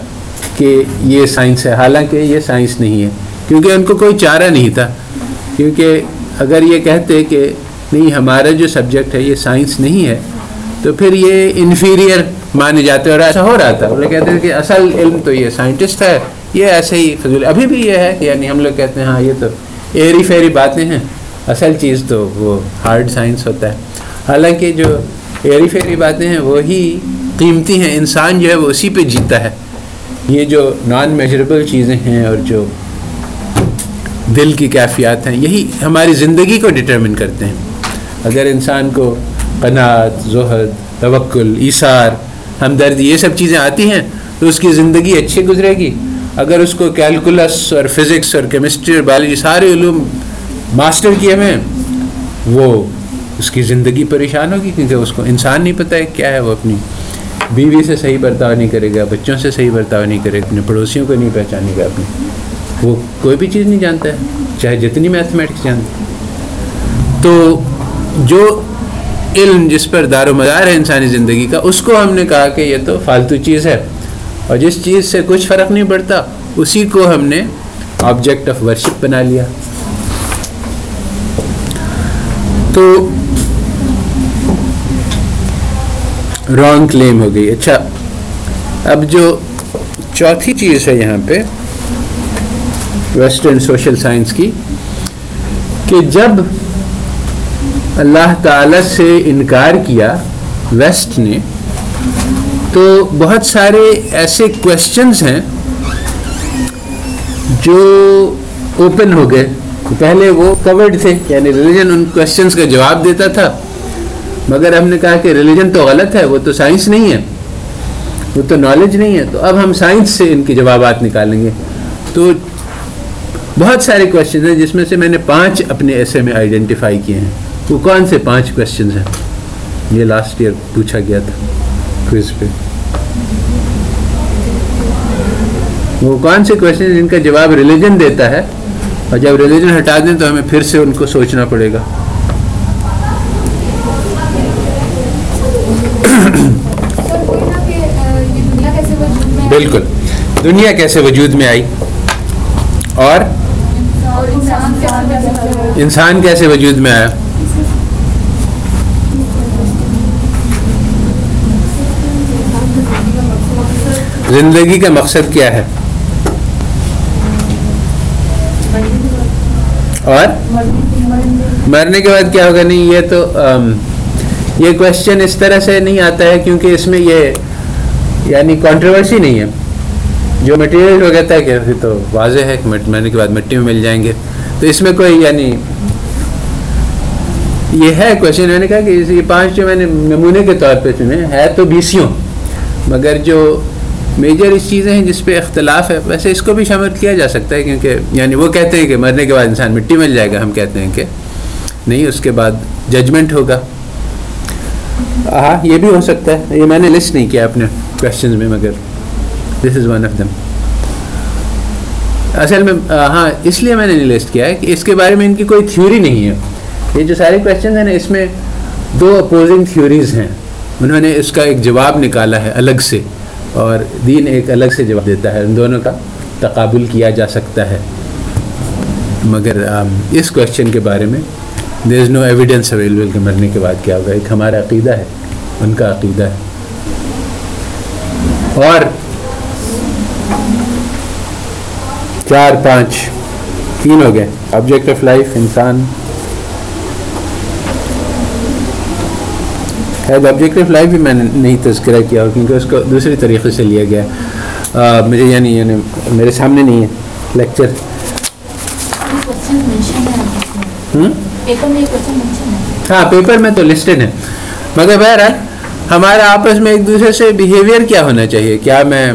کہ یہ سائنس ہے؟ حالانکہ یہ سائنس نہیں ہے۔ کیونکہ ان کو کوئی چارہ نہیں تھا۔ کیونکہ اگر یہ کہتے کہ نہیں، ہمارا جو سبجیکٹ ہے، یہ سائنس نہیں ہے، تو پھر یہ انفیریئر مانے جاتے اور ایسا ہو رہا تھا۔ وہ کہتے ہیں کہ اصل علم تو یہ سائنٹسٹ ہے۔ یہ ایسے ہی فضول۔ ابھی بھی یہ ہے یعنی ہم لوگ کہتے ہیں ہاں یہ تو ایری فیری باتیں ہیں۔ اصل چیز تو وہ ہارڈ سائنس ہوتا ہے۔ حالانکہ جو ایری فیری باتیں ہیں وہی قیمتی ہیں، انسان جو ہے وہ اسی پہ جیتا ہے۔ یہ جو نان میجریبل چیزیں ہیں اور جو دل کی کیفیات ہیں، یہی ہماری زندگی کو ڈٹرمن کرتے ہیں۔ اگر انسان کو قناعت، زہد، توکل، ایثار ہمدردی یہ سب چیزیں آتی ہیں، تو اس کی زندگی اچھی گزرے گی۔ اگر اس کو کیلکولس اور فزکس اور کیمسٹری اور بایولوجی سارے علوم ماسٹر کیے ہوئے ہیں، وہ اس کی زندگی پریشان ہوگی کیونکہ اس کو انسان نہیں پتہ ہے کیا ہے وہ اپنی بیوی سے صحیح برتاؤ نہیں کرے گا، بچوں سے صحیح برتاؤ نہیں کرے گا، اپنے پڑوسیوں کو نہیں پہچانے گا اپنی۔ وہ کوئی بھی چیز نہیں جانتا ہے، چاہے جتنی میتھمیٹکس جانتا ہے۔ تو جو علم جس پر دار و مدار ہے انسانی زندگی کا، اس کو ہم نے کہا کہ یہ تو فالتو چیز ہے۔ اور جس چیز سے کچھ فرق نہیں پڑتا، اسی کو ہم نے آبجیکٹ آف ورشپ بنا لیا۔ تو رانگ کلیم ہو گئی۔ اچھا اب جو چوتھی چیز ہے یہاں پہ ویسٹرن سوشل سائنس کی، کہ جب اللہ تعالی سے انکار کیا ویسٹ نے، تو بہت سارے ایسے کوشچنز ہیں جو اوپن ہو گئے۔ پہلے وہ کورڈ تھے. یعنی ریلیجن ان کوشچنز کا جواب دیتا تھا. مگر ہم نے کہا کہ ریلیجن تو غلط ہے، وہ تو سائنس نہیں ہے. وہ تو نالج نہیں ہے. تو اب ہم سائنس سے ان کے جوابات نکالیں گے. تو بہت سارے کوشچن ہیں جس میں سے میں نے پانچ اپنے ایسے میں آئیڈینٹیفائی کیے ہیں. وہ کون سے پانچ کوشچنز ہیں؟ یہ لاسٹ ایئر پوچھا گیا تھا کوئز پہ. وہ کون سے کوشچن جن کا جواب ریلیجن دیتا ہے؟ اور جب ریلیجن ہٹا دیں تو ہمیں پھر سے ان کو سوچنا پڑے گا۔ بالکل۔ دنیا کیسے وجود میں آئی؟ اور؟ انسان کیسے وجود میں آیا؟ زندگی کا مقصد کیا ہے؟ اور مرنے کے بعد کیا ہوگا؟ نہیں، یہ تو یہ کوشچن اس طرح سے نہیں آتا ہے کیونکہ اس میں یہ یعنی کانٹروورسی نہیں ہے۔ جو مٹیریل ہو کہتا ہے کہ تو واضح ہے کہ مرنے کے بعد مٹی میں مل جائیں گے۔ تو اس میں کوئی یعنی یہ ہے کوشچن میں نے کہا کہ یہ پانچ جو میں نے نمونے کے طور پہ چنے ہے تو بیسیوں۔ مگر جو میجر اس چیزیں ہیں جس پہ اختلاف ہے۔ ویسے اس کو بھی شامل کیا جا سکتا ہے کیونکہ یعنی وہ کہتے ہیں کہ مرنے کے بعد انسان مٹی مل جائے گا، ہم کہتے ہیں کہ نہیں، اس کے بعد ججمنٹ ہوگا۔ ہاں یہ بھی ہو سکتا ہے۔ یہ میں نے لسٹ نہیں کیا اپنے کوشچنز میں، مگر دس از ون آف دم اصل میں ہاں اس لیے میں نے نہیں لسٹ کیا ہے کہ اس کے بارے میں ان کی کوئی تھیوری نہیں ہے۔ یہ جو سارے کوشچنز ہیں نا، اس میں دو اپوزنگ تھیوریز ہیں۔ انہوں نے اس کا ایک جواب نکالا ہے الگ سے۔ اور دین ایک الگ سے جواب دیتا ہے، ان دونوں کا تقابل کیا جا سکتا ہے۔ مگر اس کوشچن کے بارے میں دیر از نو ایویڈینس اویلیبل کہ مرنے کے بعد کیا ہوگا۔ ایک ہمارا عقیدہ ہے، ان کا عقیدہ ہے۔ اور چار پانچ، تین ہو گئے۔ آبجیکٹ آف لائف انسان آبجیکٹ آف لائف بھی میں نے نہیں تذکرہ کیا کیونکہ اس کو دوسرے طریقے سے لیا گیا۔ مجھے یعنی یعنی میرے سامنے نہیں ہے لیکچر ہاں پیپر میں تو لسٹڈ ہے۔ مگر بہرحال ہمارا آپس میں ایک دوسرے سے بیہیویئر کیا ہونا چاہیے؟ کیا میں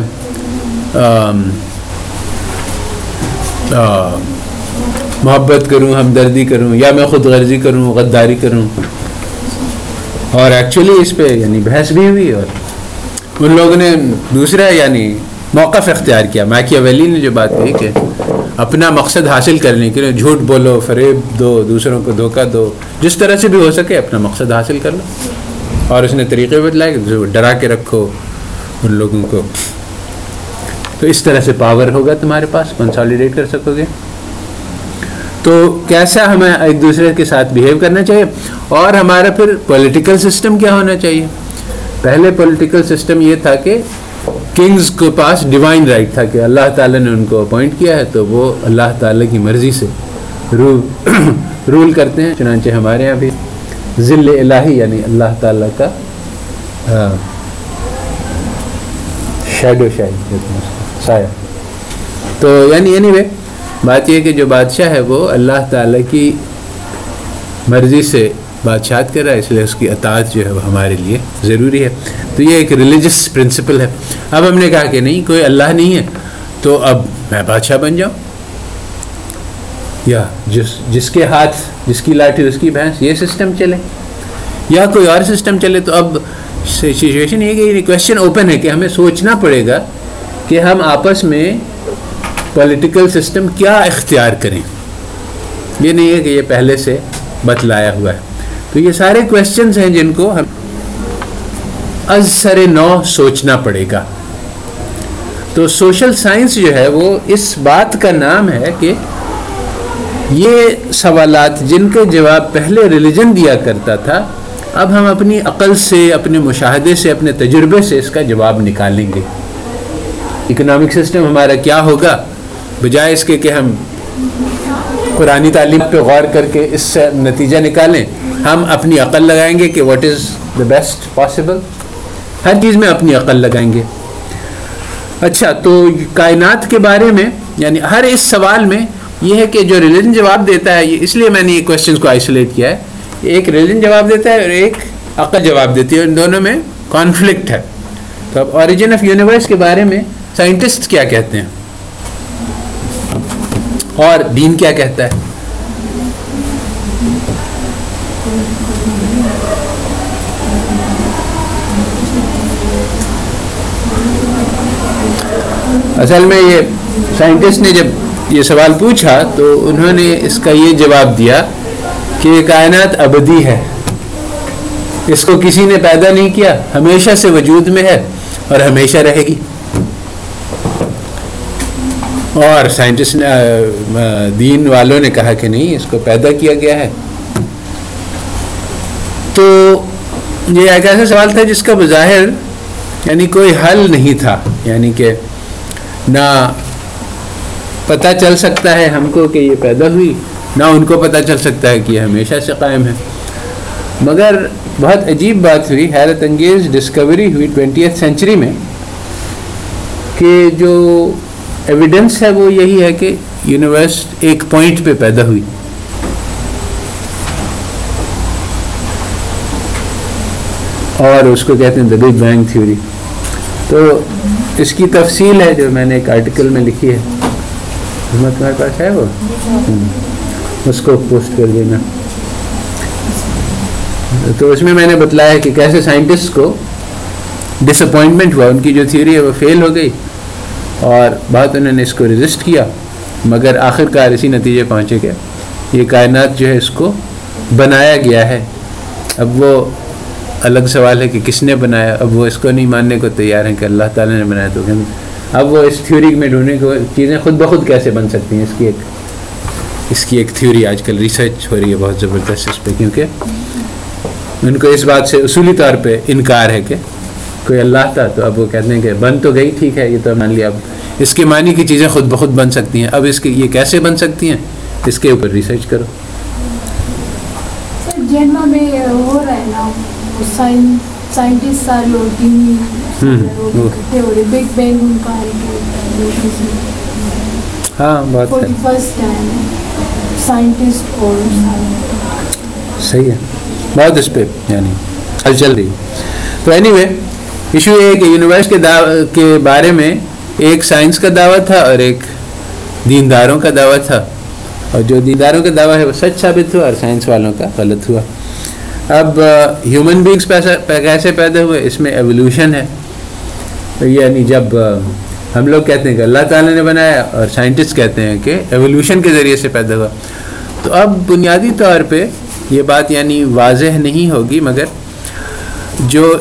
محبت کروں ہمدردی کروں یا میں خود غرضی کروں غداری کروں؟ اور ایکچولی اس پہ یعنی بحث بھی ہوئی اور ان لوگوں نے دوسرا یعنی موقف اختیار کیا۔ مائکیا ویلی نے جو بات کہی کہ اپنا مقصد حاصل کرنے کے لیے جھوٹ بولو، فریب دو، دوسروں کو دھوکہ دو، جس طرح سے بھی ہو سکے اپنا مقصد حاصل کر لو۔ اور اس نے طریقے بتلائے کہ ڈرا کے رکھو ان لوگوں کو۔ تو اس طرح سے پاور ہوگا تمہارے پاس؟ کنسالیڈیٹ کر سکو گے؟ تو کیسا ہمیں ایک دوسرے کے ساتھ بیہیو کرنا چاہیے؟ اور ہمارا پھر پولیٹیکل سسٹم کیا ہونا چاہیے؟ پہلے پولیٹیکل سسٹم یہ تھا کہ کنگز کے پاس ڈیوائن رائٹ تھا کہ اللہ تعالیٰ نے ان کو اپوائنٹ کیا ہے، تو وہ اللہ تعالیٰ کی مرضی سے رول رول کرتے ہیں، چنانچہ ہمارے یہاں بھی ذل الہی یعنی اللہ تعالیٰ کا شیڈو شاہی سایہ۔ تو یعنی اینی وے بات یہ کہ جو بادشاہ ہے وہ اللہ تعالیٰ کی مرضی سے بادشاہت کر رہا ہے، اس لیے اس کی اطاعت جو ہے وہ ہمارے لیے ضروری ہے۔ تو یہ ایک ریلیجس پرنسپل ہے۔ اب ہم نے کہا کہ نہیں، کوئی اللہ نہیں ہے۔ تو اب میں بادشاہ بن جاؤں۔ یا جس جس کے ہاتھ، جس کی لاٹھی، اس کی بھینس، یہ سسٹم چلے۔ یا کوئی اور سسٹم چلے۔ تو اب سچویشن یہ کہ کوشچن اوپن ہے کہ ہمیں سوچنا پڑے گا کہ ہم آپس میں پولیٹیکل سسٹم کیا اختیار کریں؟ یہ نہیں ہے کہ یہ پہلے سے بتلایا ہوا ہے۔ تو یہ سارے کوشچنس ہیں جن کو ہم از سر نو سوچنا پڑے گا۔ تو سوشل سائنس جو ہے وہ اس بات کا نام ہے کہ یہ سوالات جن کے جواب پہلے ریلیجن دیا کرتا تھا، اب ہم اپنی عقل سے، اپنے مشاہدے سے، اپنے تجربے سے اس کا جواب نکالیں گے۔ اکنامک سسٹم ہمارا کیا ہوگا؟ بجائے اس کے کہ ہم قرآن تعلیم پہ غور کر کے اس سے نتیجہ نکالیں، ہم اپنی عقل لگائیں گے کہ what is the best possible ہر چیز میں اپنی عقل لگائیں گے۔ اچھا تو کائنات کے بارے میں یعنی ہر اس سوال میں یہ ہے کہ جو ریلیجن جواب دیتا ہے اس لیے میں نے یہ کوشچنس کو آئسولیٹ کیا ہے ایک ریلیجن جواب دیتا ہے اور ایک عقل جواب دیتی ہے ان دونوں میں کانفلکٹ ہے۔ تو اب اوریجن آف یونیورس کے بارے میں سائنٹسٹ کیا کہتے ہیں؟ اور دین کیا کہتا ہے؟ اصل میں یہ سائنٹسٹ نے جب یہ سوال پوچھا تو انہوں نے اس کا یہ جواب دیا کہ یہ کائنات ابدی ہے۔ اس کو کسی نے پیدا نہیں کیا، ہمیشہ سے وجود میں ہے اور ہمیشہ رہے گی۔ اور سائنٹسٹ نے دین والوں نے کہا کہ نہیں، اس کو پیدا کیا گیا ہے۔ تو یہ ایک ایسا سوال تھا جس کا بظاہر یعنی کوئی حل نہیں تھا۔ یعنی کہ نہ پتہ چل سکتا ہے ہم کو کہ یہ پیدا ہوئی، نہ ان کو پتہ چل سکتا ہے کہ یہ ہمیشہ سے قائم ہے۔ مگر بہت عجیب بات ہوئی، حیرت انگیز ڈسکوری ہوئی ٹوینٹی ایتھ سینچری میں کہ جو ایویڈنس ہے وہ یہی ہے کہ یونیورس ایک پوائنٹ پہ پیدا ہوئی۔ اور اس کو کہتے ہیں دا بگ بینگ تھیوری تو اس کی تفصیل ہے جو میں نے ایک آرٹیکل میں لکھی ہے۔ تمہارے پاس ہے وہ؟ اس کو پوسٹ کر دینا۔ تو اس میں میں نے بتلایا کہ کیسے سائنٹسٹ کو ڈس اپوائنٹمنٹ ہوا، ان کی جو تھیوری ہے وہ فیل ہو گئی۔ اور بات انہوں نے اس کو رجسٹ کیا، مگر آخر کار اسی نتیجے پہنچے کہ یہ کائنات جو ہے اس کو بنایا گیا ہے۔ اب وہ الگ سوال ہے کہ کس نے بنایا، اب وہ اس کو نہیں ماننے کو تیار ہیں کہ اللہ تعالیٰ نے بنایا تو اب وہ اس تھیوری میں ڈھونڈنے کو چیزیں خود بخود کیسے بن سکتی ہیں، اس کی ایک، اس کی ایک تھیوری آج کل ریسرچ ہو رہی ہے بہت زبردست اس پہ، کیونکہ ان کو اس بات سے اصولی طور پہ انکار ہے کہ کوئی اللہ تھا تو اب وہ کہتے ہیں کہ بن تو گئی، ٹھیک ہے، یہ تو مان لیا، اب اس کے معنی کی چیزیں خود بخود بن سکتی ہیں۔ اب اس کے یہ کیسے بن سکتی ہیں؟ اس کے اوپر ریسرچ کرو۔ ہاں بات صحیح ہے۔ بہت اس پہ یعنی حل چل رہی۔ تو اینی وے ایشو یہ ہے کہ یونیورس کے کے بارے میں ایک سائنس کا دعویٰ تھا اور ایک دینداروں کا دعویٰ تھا۔ اور جو دینداروں کا دعویٰ ہے وہ سچ ثابت ہوا اور سائنس والوں کا غلط ہوا۔ اب ہیومن بینگس کیسے پیدا ہوئے، اس میں ایولیوشن ہے۔ یعنی جب ہم لوگ کہتے ہیں کہ اللہ تعالیٰ نے بنایا اور سائنٹسٹ کہتے ہیں کہ ایولیوشن کے ذریعے سے پیدا ہوا۔ تو اب بنیادی طور پہ یہ بات یعنی واضح نہیں ہوگی، مگر جو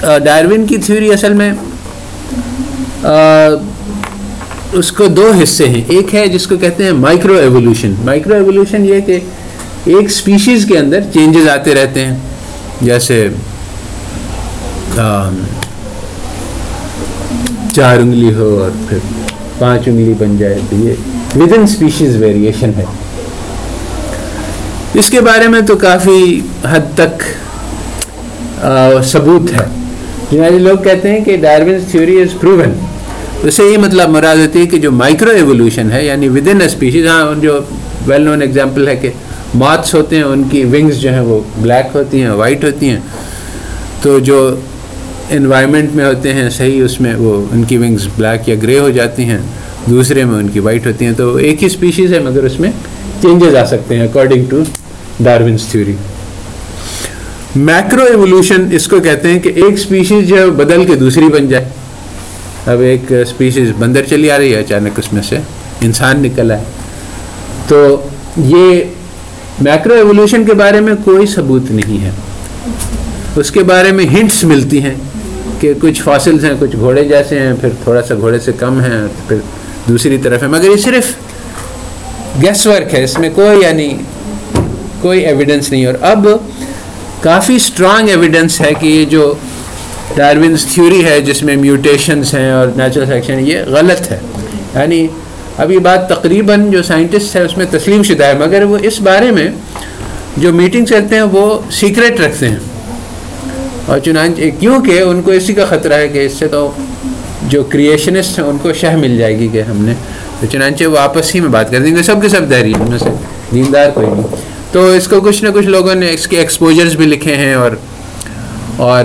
ڈائرون کی تھیوری اصل میں اس کو دو حصے ہیں۔ ایک ہے جس کو کہتے ہیں مائکرو ایولیوشن مائکرو ایولیوشن یہ کہ ایک سپیشیز کے اندر چینجز آتے رہتے ہیں۔ جیسے چار انگلی ہو اور پھر پانچ انگلی بن جائے۔ تو یہ ود ان اسپیشیز ویریشن ہے۔ اس کے بارے میں تو کافی حد تک ثبوت ہے۔ یعنی لوگ کہتے ہیں کہ ڈارون تھیوری از پروون اس سے یہ مطلب مراد ہوتی ہے کہ جو مائکرو ایولیوشن ہے یعنی ود ہاں، ان اسپیشیز ہاں جو ویل نون ایگزامپل ہے کہ ماتھس ہوتے ہیں، ان کی ونگز جو ہیں وہ بلیک ہوتی ہیں وائٹ ہوتی ہیں۔ تو جو انوائرمنٹ میں ہوتے ہیں، صحیح اس میں وہ ان کی ونگز بلیک یا گرے ہو جاتی ہیں، دوسرے میں ان کی وائٹ ہوتی ہیں۔ تو ایک ہی اسپیشیز ہے، مگر اس میں چینجز آ سکتے ہیں according to Darwin's theory macroevolution اس کو کہتے ہیں کہ ایک اسپیشیز جو ہے بدل کے دوسری بن جائے۔ اب ایک اسپیشیز بندر چلی آ رہی ہے اچانک اس میں سے، انسان نکل آئے تو یہ میکرو ایولیوشن کے بارے میں کوئی ثبوت نہیں ہے۔ اس کے بارے میں ہنٹس ملتی ہیں کہ کچھ فاصلز ہیں، کچھ گھوڑے جیسے ہیں، پھر تھوڑا سا گھوڑے سے کم ہیں، پھر دوسری طرف ہے مگر یہ صرف گیس ورک ہے، اس میں کوئی یعنی کوئی ایویڈنس نہیں۔ اور اب کافی اسٹرانگ ایویڈنس ہے کہ یہ جو ڈارونس تھیوری ہے جس میں میوٹیشنس ہیں اور نیچرل سیکشن یہ غلط ہے۔ یعنی اب یہ بات تقریباً جو سائنٹسٹ ہے اس میں تسلیم شدہ ہے، مگر وہ اس بارے میں جو میٹنگ کرتے ہیں وہ سیکریٹ رکھتے ہیں۔ اور چنانچہ کیونکہ ان کو اسی کا خطرہ ہے کہ اس سے تو جو کریشنسٹ ہیں ان کو شہ مل جائے گی کہ ہم نے۔ تو چنانچہ وہ آپس ہی میں بات کر دیں گے، سب کے سب دہری ان میں سے دیندار کوئی نہیں۔ تو اس کو کچھ نہ کچھ لوگوں نے اس کے ایکسپوجرز بھی لکھے ہیں اور اور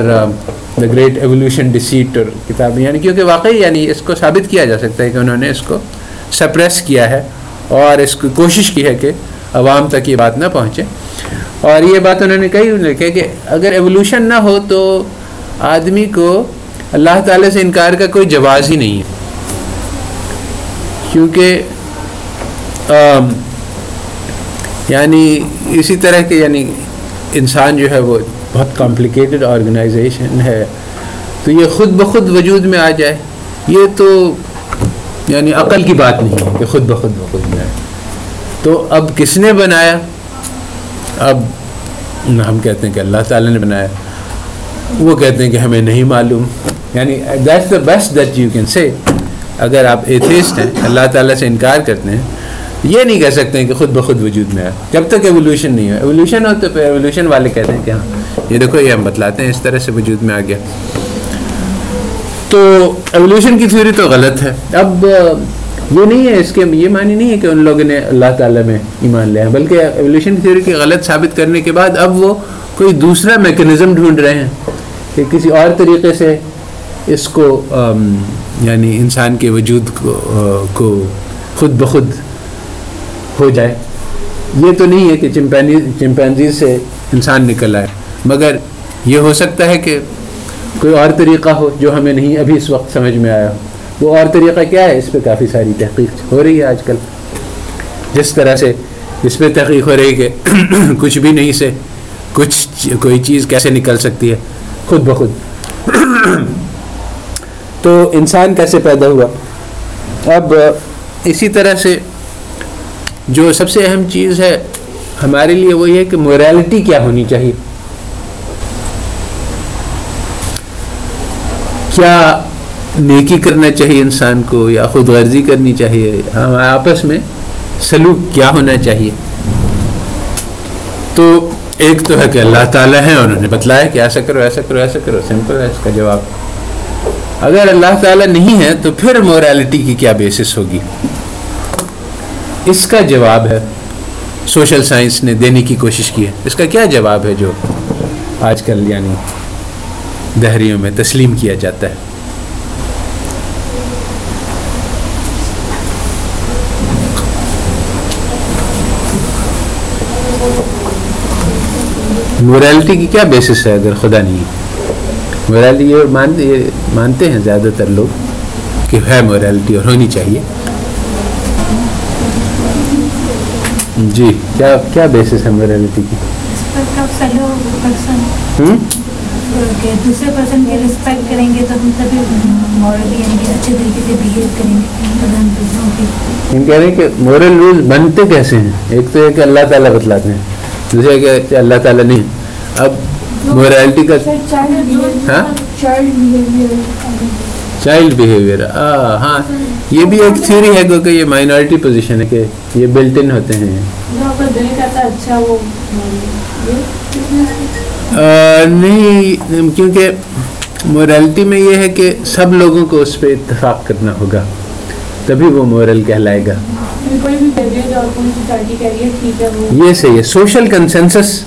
دا گریٹ ایولیوشن ڈسیٹ اور کتابیں یعنی کیونکہ واقعی یعنی اس کو ثابت کیا جا سکتا ہے کہ انہوں نے اس کو سپریس کیا ہے اور اس کی کوشش کی ہے کہ عوام تک یہ بات نہ پہنچے۔ اور یہ بات انہوں نے کہی لکھے کہ اگر ایولیوشن نہ ہو تو آدمی کو اللہ تعالیٰ سے انکار کا کوئی جواز ہی نہیں ہے۔ کیونکہ یعنی اسی طرح کے یعنی انسان جو ہے وہ بہت کمپلیکیٹڈ آرگنائزیشن ہے۔ تو یہ خود بخود وجود میں آ جائے۔ یہ تو یعنی عقل کی بات نہیں ہے کہ خود بخود وجود میں آئے تو اب کس نے بنایا؟ اب ہم کہتے ہیں کہ اللہ تعالیٰ نے بنایا۔ وہ کہتے ہیں کہ ہمیں نہیں معلوم۔ یعنی that's the best that you can say اگر آپ ایتھیسٹ ہیں، اللہ تعالیٰ سے انکار کرتے ہیں۔ یہ نہیں کہہ سکتے ہیں کہ خود بخود وجود میں آئے جب تک ایولیوشن نہیں ہو ایولیوشن ہو تو پھر ایولیوشن والے کہتے ہیں کہ ہاں یہ دیکھو، یہ ہم بتلاتے ہیں، اس طرح سے وجود میں آ گیا۔ تو ایولیوشن کی تھیوری تو غلط ہے۔ اب یہ نہیں ہے، اس کے یہ معنی نہیں ہے کہ ان لوگوں نے اللہ تعالیٰ میں ایمان لیا ہے، بلکہ ایولیوشن کی تھیوری کی غلط ثابت کرنے کے بعد اب وہ کوئی دوسرا میکنزم ڈھونڈ رہے ہیں کہ کسی اور طریقے سے اس کو یعنی انسان کے وجود کو خود بخود ہو جائے۔ یہ تو نہیں ہے کہ چمپینی چمپینزی سے انسان نکل آئے، مگر یہ ہو سکتا ہے کہ کوئی اور طریقہ ہو جو ہمیں نہیں ابھی اس وقت سمجھ میں آیا ہو۔ وہ اور طریقہ کیا ہے؟ اس پہ کافی ساری تحقیق ہو رہی ہے آج کل۔ جس طرح سے اس پہ تحقیق ہو رہی کہ کچھ بھی نہیں سے کچھ کوئی چیز کیسے نکل سکتی ہے؟ خود بخود۔ تو انسان کیسے پیدا ہوا؟ اب اسی طرح سے جو سب سے اہم چیز ہے ہمارے لیے وہ یہ کہ موریلٹی کیا ہونی چاہیے؟ کیا نیکی کرنا چاہیے انسان کو یا خود غرضی کرنی چاہیے؟ ہم آپس میں سلوک کیا ہونا چاہیے؟ تو ایک تو ہے کہ اللہ تعالیٰ ہے انہوں نے بتلایا کہ ایسا کرو ایسا کرو ایسا کرو سمپل ہے اس کا جواب۔ اگر اللہ تعالیٰ نہیں ہے تو پھر موریلٹی کی کیا بیسس ہوگی؟ اس کا جواب ہے، سوشل سائنس نے دینے کی کوشش کی ہے۔ اس کا کیا جواب ہے جو آج کل یعنی دہریوں میں تسلیم کیا جاتا ہے؟ موریلٹی کی کیا بیسس ہے اگر خدا نہیں موریلٹی یہ مانتے ہیں زیادہ تر لوگ کہ ہے موریلٹی اور ہونی چاہیے۔ جی کیا کیا بیسس ہے موریلٹی کی؟ دوسرے پرسن کی رسپیکٹ کریں گے تو ہم تبھی مورلی یعنی کہ اچھے طریقے سے بہیو کریں گے۔ ہم کہہ رہے ہیں کہ مورل رول بنتے کیسے ہیں؟ ایک تو یہ کہ اللہ تعالیٰ بتلاتے ہیں دوسرے کہ اللہ تعالیٰ نہیں۔ اب مورالٹی کا ہاں؟ چائلڈ بیہیویئر ہاں۔ یہ بھی ایک تھیوری ہے کیونکہ یہ مائنورٹی پوزیشن ہے کہ یہ بلٹ ان ہوتے ہیں۔ اچھا نہیں کیونکہ مورالٹی میں یہ ہے کہ سب لوگوں کو اس پہ اتفاق کرنا ہوگا۔ تبھی وہ مورل کہلائے گا۔ یہ صحیح ہے۔ سوشل کنسنسس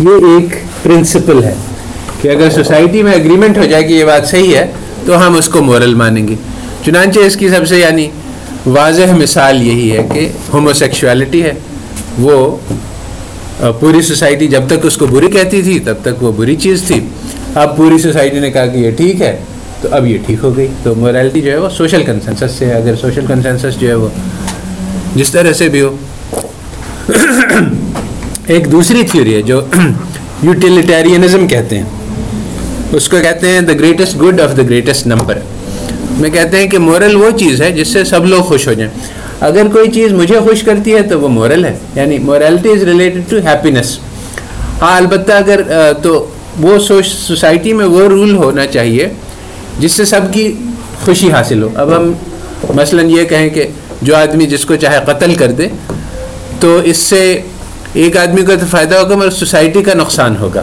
یہ ایک پرنسپل ہے کہ اگر سوسائٹی میں اگریمنٹ ہو جائے کہ یہ بات صحیح ہے تو ہم اس کو مورل مانیں گے۔ چنانچہ اس کی سب سے یعنی واضح مثال یہی ہے کہ ہومو سیکشوالٹی ہے۔ وہ پوری سوسائٹی جب تک اس کو بری کہتی تھی، تب تک وہ بری چیز تھی۔ اب پوری سوسائٹی نے کہا کہ یہ ٹھیک ہے، تو اب یہ ٹھیک ہو گئی۔ تو مورالٹی جو ہے وہ سوشل کنسنسس سے ہے اگر سوشل کنسنسس جو ہے وہ جس طرح سے بھی ہو۔ ایک دوسری تھیوری ہے جو یوٹیلیٹیرینزم کہتے ہیں۔ اس کو کہتے ہیں the greatest good of the greatest number میں کہتے ہیں کہ مورل وہ چیز ہے جس سے سب لوگ خوش ہو جائیں۔ اگر کوئی چیز مجھے خوش کرتی ہے تو وہ مورل ہے یعنی morality is related to happiness ہاں البتہ اگر تو وہ سوسائٹی میں وہ رول ہونا چاہیے جس سے سب کی خوشی حاصل ہو۔ اب ہم مثلا یہ کہیں کہ جو آدمی جس کو چاہے قتل کر دے، تو اس سے ایک آدمی کو تو فائدہ ہوگا مگر سوسائٹی کا نقصان ہوگا۔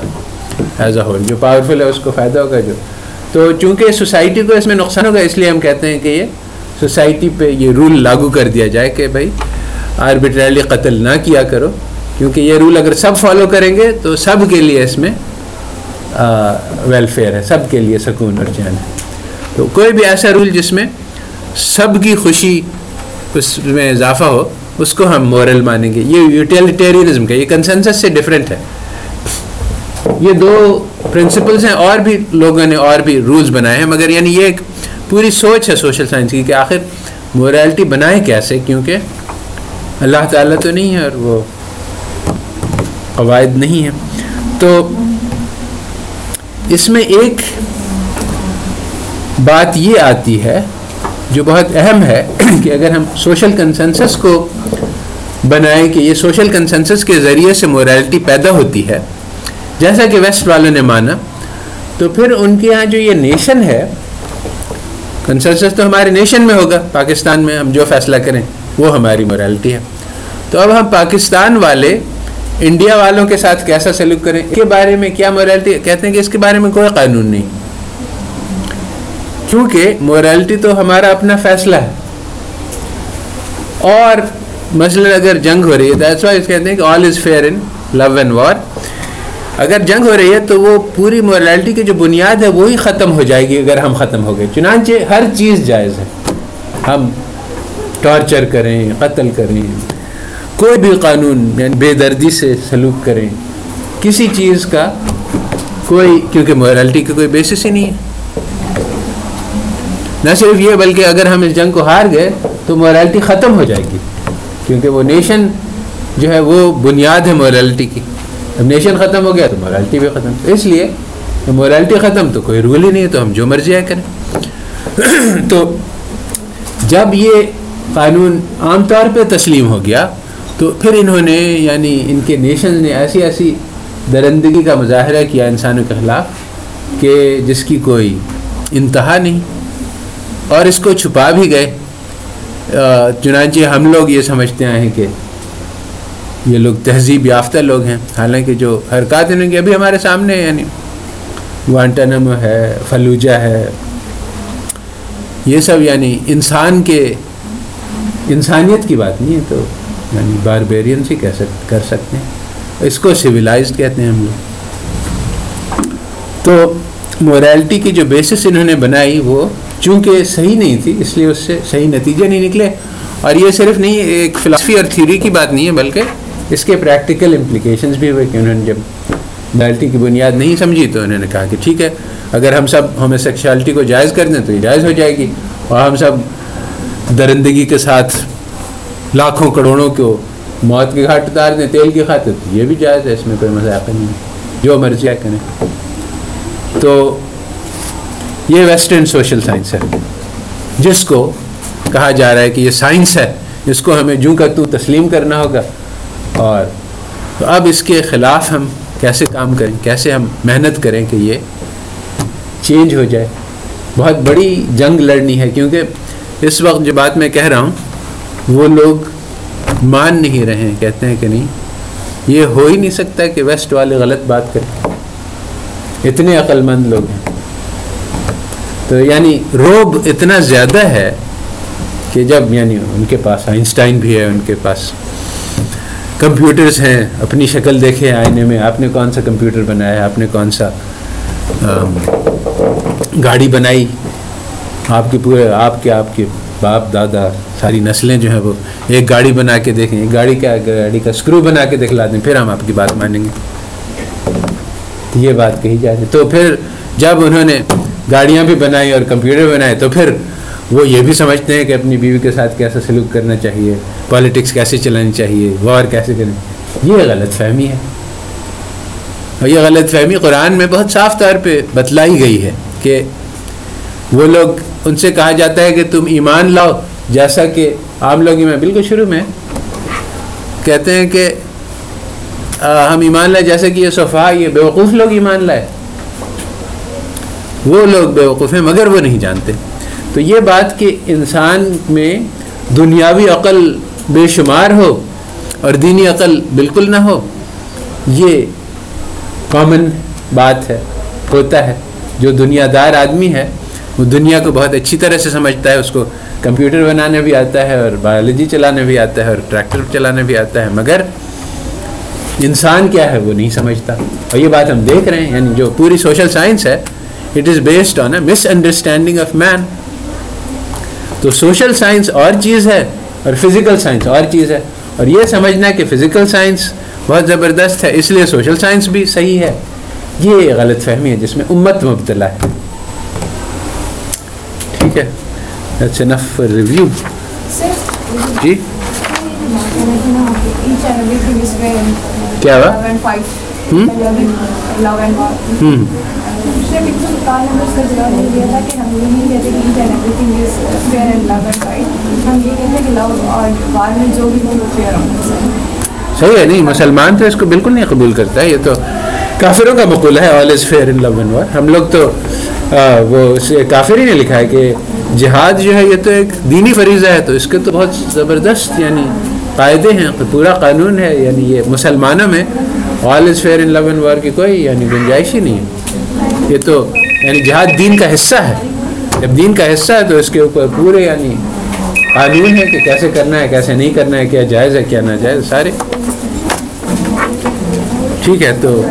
ایز اے ہول جو پاورفل ہے اس کو فائدہ ہوگا، جو تو چونکہ سوسائٹی کو اس میں نقصان ہوگا، اس لیے ہم کہتے ہیں کہ یہ سوسائٹی پہ یہ رول لاگو کر دیا جائے کہ بھائی آربیٹریلی قتل نہ کیا کرو، کیونکہ یہ رول اگر سب فالو کریں گے تو سب کے لیے اس میں ویلفیئر ہے، سب کے لیے سکون اور چین ہے۔ تو کوئی بھی ایسا رول جس میں سب کی خوشی اس میں اضافہ ہو، اس کو ہم مورل مانیں گے۔ یہ یوٹیلیٹیرینزم کا، یہ کنسنسس سے ڈفرینٹ ہے۔ یہ دو پرنسپلس ہیں اور بھی لوگوں نے اور بھی رولز بنائے ہیں، مگر یعنی یہ ایک پوری سوچ ہے سوشل سائنس کی کہ آخر مورالٹی بنائے کیسے؟ کیونکہ اللہ تعالیٰ تو نہیں ہے اور وہ قواعد نہیں ہیں۔ تو اس میں ایک بات یہ آتی ہے جو بہت اہم ہے کہ اگر ہم سوشل کنسنسس کو بنائیں کہ یہ سوشل کنسنسس کے ذریعے سے مورالٹی پیدا ہوتی ہے جیسا کہ ویسٹ والوں نے مانا، تو پھر ان کے یہاں جو یہ نیشن ہے کنسنسس تو ہمارے نیشن میں ہوگا، پاکستان میں ہم جو فیصلہ کریں، وہ ہماری مورالٹی ہے۔ تو اب ہم پاکستان والے انڈیا والوں کے ساتھ کیسا سلوک کریں؟ اس کے بارے میں کیا مورالٹی کہتے ہیں کہ اس کے بارے میں کوئی قانون نہیں۔ کیونکہ مورالٹی تو ہمارا اپنا فیصلہ ہے۔ اور مثلاً اگر جنگ ہو رہی ہے کہتے ہیں کہ آل از fair in love and war اگر جنگ ہو رہی ہے تو وہ پوری مورالٹی کی جو بنیاد ہے وہی ختم ہو جائے گی اگر ہم ختم ہو گئے۔ چنانچہ ہر چیز جائز ہے۔ ہم ٹارچر کریں، قتل کریں، کوئی بھی قانون یعنی بے دردی سے سلوک کریں، کسی چیز کا کوئی، کیونکہ مورالٹی کا کوئی بیسس ہی نہیں ہے۔ نہ صرف یہ، بلکہ اگر ہم اس جنگ کو ہار گئے تو مورالٹی ختم ہو جائے گی۔ کیونکہ وہ نیشن جو ہے، وہ بنیاد ہے مورالٹی کی۔ جب نیشن ختم ہو گیا تو مورالٹی بھی ختم۔ اس لیے مورالٹی ختم تو کوئی رول ہی نہیں ہے، تو ہم جو مرضی آئے کریں۔ تو جب یہ قانون عام طور پہ تسلیم ہو گیا، تو پھر انہوں نے یعنی ان کے نیشن نے ایسی ایسی درندگی کا مظاہرہ کیا انسانوں کے خلاف کہ جس کی کوئی انتہا نہیں، اور اس کو چھپا بھی گئے۔ چنانچہ ہم لوگ یہ سمجھتے ہیں کہ یہ لوگ تہذیب یافتہ لوگ ہیں۔ حالانکہ جو حرکات انہوں کی ابھی ہمارے سامنے یعنی وانٹنم ہے، فلوجہ ہے، یہ سب یعنی انسان کے، انسانیت کی بات نہیں ہے تو یعنی باربیرین سے کہہ سک، کر سکتے ہیں۔ اس کو سویلائزڈ کہتے ہیں ہم لوگ۔ تو مورالٹی کی جو بیسس انہوں نے بنائی وہ چونکہ صحیح نہیں تھی، اس لیے اس سے صحیح نتیجے نہیں نکلے۔ اور یہ صرف نہیں، ایک فلاسفی اور تھیوری کی بات نہیں ہے، بلکہ اس کے پریکٹیکل امپلیکیشنز بھی ہوئے کہ انہوں نے جب مورالٹی کی بنیاد نہیں سمجھی تو انہوں نے کہا کہ ٹھیک ہے، اگر ہم سب ہومو سیکشوالٹی کو جائز کر دیں تو یہ جائز ہو جائے گی اور ہم سب درندگی کے ساتھ لاکھوں کروڑوں کو موت کے گھاٹ اتار دیں تیل کی خاطر، تو یہ بھی جائز ہے، اس میں کوئی مذاق نہیں ہے۔ جو مرضی آئے کریں۔ تو یہ ویسٹرن سوشل سائنس ہے، جس کو کہا جا رہا ہے کہ یہ سائنس ہے، جس کو ہمیں جوں کا تو تسلیم کرنا ہوگا۔ اور تو اب اس کے خلاف ہم کیسے کام کریں، کیسے ہم محنت کریں کہ یہ چینج ہو جائے۔ بہت بڑی جنگ لڑنی ہے، کیونکہ اس وقت جو بات میں کہہ رہا ہوں، وہ لوگ مان نہیں رہے ہیں، کہتے ہیں کہ نہیں۔ یہ ہو ہی نہیں سکتا کہ ویسٹ والے غلط بات کریں۔ اتنے عقل مند لوگ ہیں۔ تو یعنی روب اتنا زیادہ ہے کہ جب یعنی ان کے پاس آئنسٹائن بھی ہے، ان کے پاس کمپیوٹرز ہیں، اپنی شکل دیکھے آئینے میں، آپ نے کون سا کمپیوٹر بنایا ہے آپ نے کون سا گاڑی بنائی؟ آپ کے پورے، آپ کے آپ کے باپ، دادا، ساری نسلیں جو ہیں وہ ایک گاڑی بنا کے دیکھیں، ایک گاڑی کا گاڑی کا اسکرو بنا کے دکھلا دیں، پھر ہم آپ کی بات مانیں گے۔ یہ بات کہی جا رہی تو پھر جب انہوں نے گاڑیاں بھی بنائی اور کمپیوٹر بنائے، تو پھر وہ یہ بھی سمجھتے ہیں کہ اپنی بیوی کے ساتھ کیسا سلوک کرنا چاہیے۔ پالیٹکس کیسے چلانی چاہیے، وار کیسے کریں یہ غلط فہمی ہے۔ اور یہ غلط فہمی قرآن میں بہت صاف طور پہ بتلائی گئی ہے کہ وہ لوگ ان سے کہا جاتا ہے کہ تم ایمان لاؤ۔ جیسا کہ عام لوگ ایمان بالکل شروع میں کہتے ہیں کہ ہم ایمان لائے جیسے کہ یہ صفحہ، یہ بیوقوف لوگ ایمان لائے۔ وہ لوگ بیوقوف ہیں، مگر وہ نہیں جانتے۔ تو یہ بات کہ انسان میں دنیاوی عقل بے شمار ہو اور دینی عقل بالکل نہ ہو، یہ کامن بات ہے، ہوتا ہے۔ جو دنیا دار آدمی ہے، وہ دنیا کو بہت اچھی طرح سے سمجھتا ہے، اس کو کمپیوٹر بنانے بھی آتا ہے اور بایولوجی چلانے بھی آتا ہے اور ٹریکٹر چلانے بھی آتا ہے۔ مگر انسان کیا ہے، وہ نہیں سمجھتا۔ اور یہ بات ہم دیکھ رہے ہیں یعنی جو پوری سوشل سائنس ہے it is based on a misunderstanding of man تو سوشل سائنس اور چیز ہے اور فزیکل سائنس اور چیز ہے۔ اور یہ سمجھنا کہ فزیکل سائنس بہت زبردست ہے اس لیے سوشل سائنس بھی صحیح ہے۔ یہ غلط فہمی ہے جس میں امت مبتلا ہے۔ ٹھیک ہے۔ ریویو جی۔ کیا ہوا؟ صحیح ہے، نہیں، مسلمان تو اس کو بالکل نہیں قبول کرتا ہے یہ تو کافروں کا مقول ہے آل از fair in love and war ہم لوگ تو وہ کافر ہی نے لکھا ہے کہ جہاد جو ہے، یہ تو ایک دینی فریضہ ہے، تو اس کے تو بہت زبردست یعنی قاعدے ہیں، پورا قانون ہے یعنی یہ مسلمانوں میں آل از fair in love and war کی کوئی یعنی گنجائش ہی نہیں ہے۔ یہ تو یعنی جہاد دین کا حصہ ہے۔ جب دین کا حصہ ہے تو اس کے اوپر پورے یعنی قانون ہے کہ کیسے کرنا ہے، کیسے نہیں کرنا ہے، کیا جائز ہے، کیا ناجائز، سارے۔ ٹھیک ہے، تو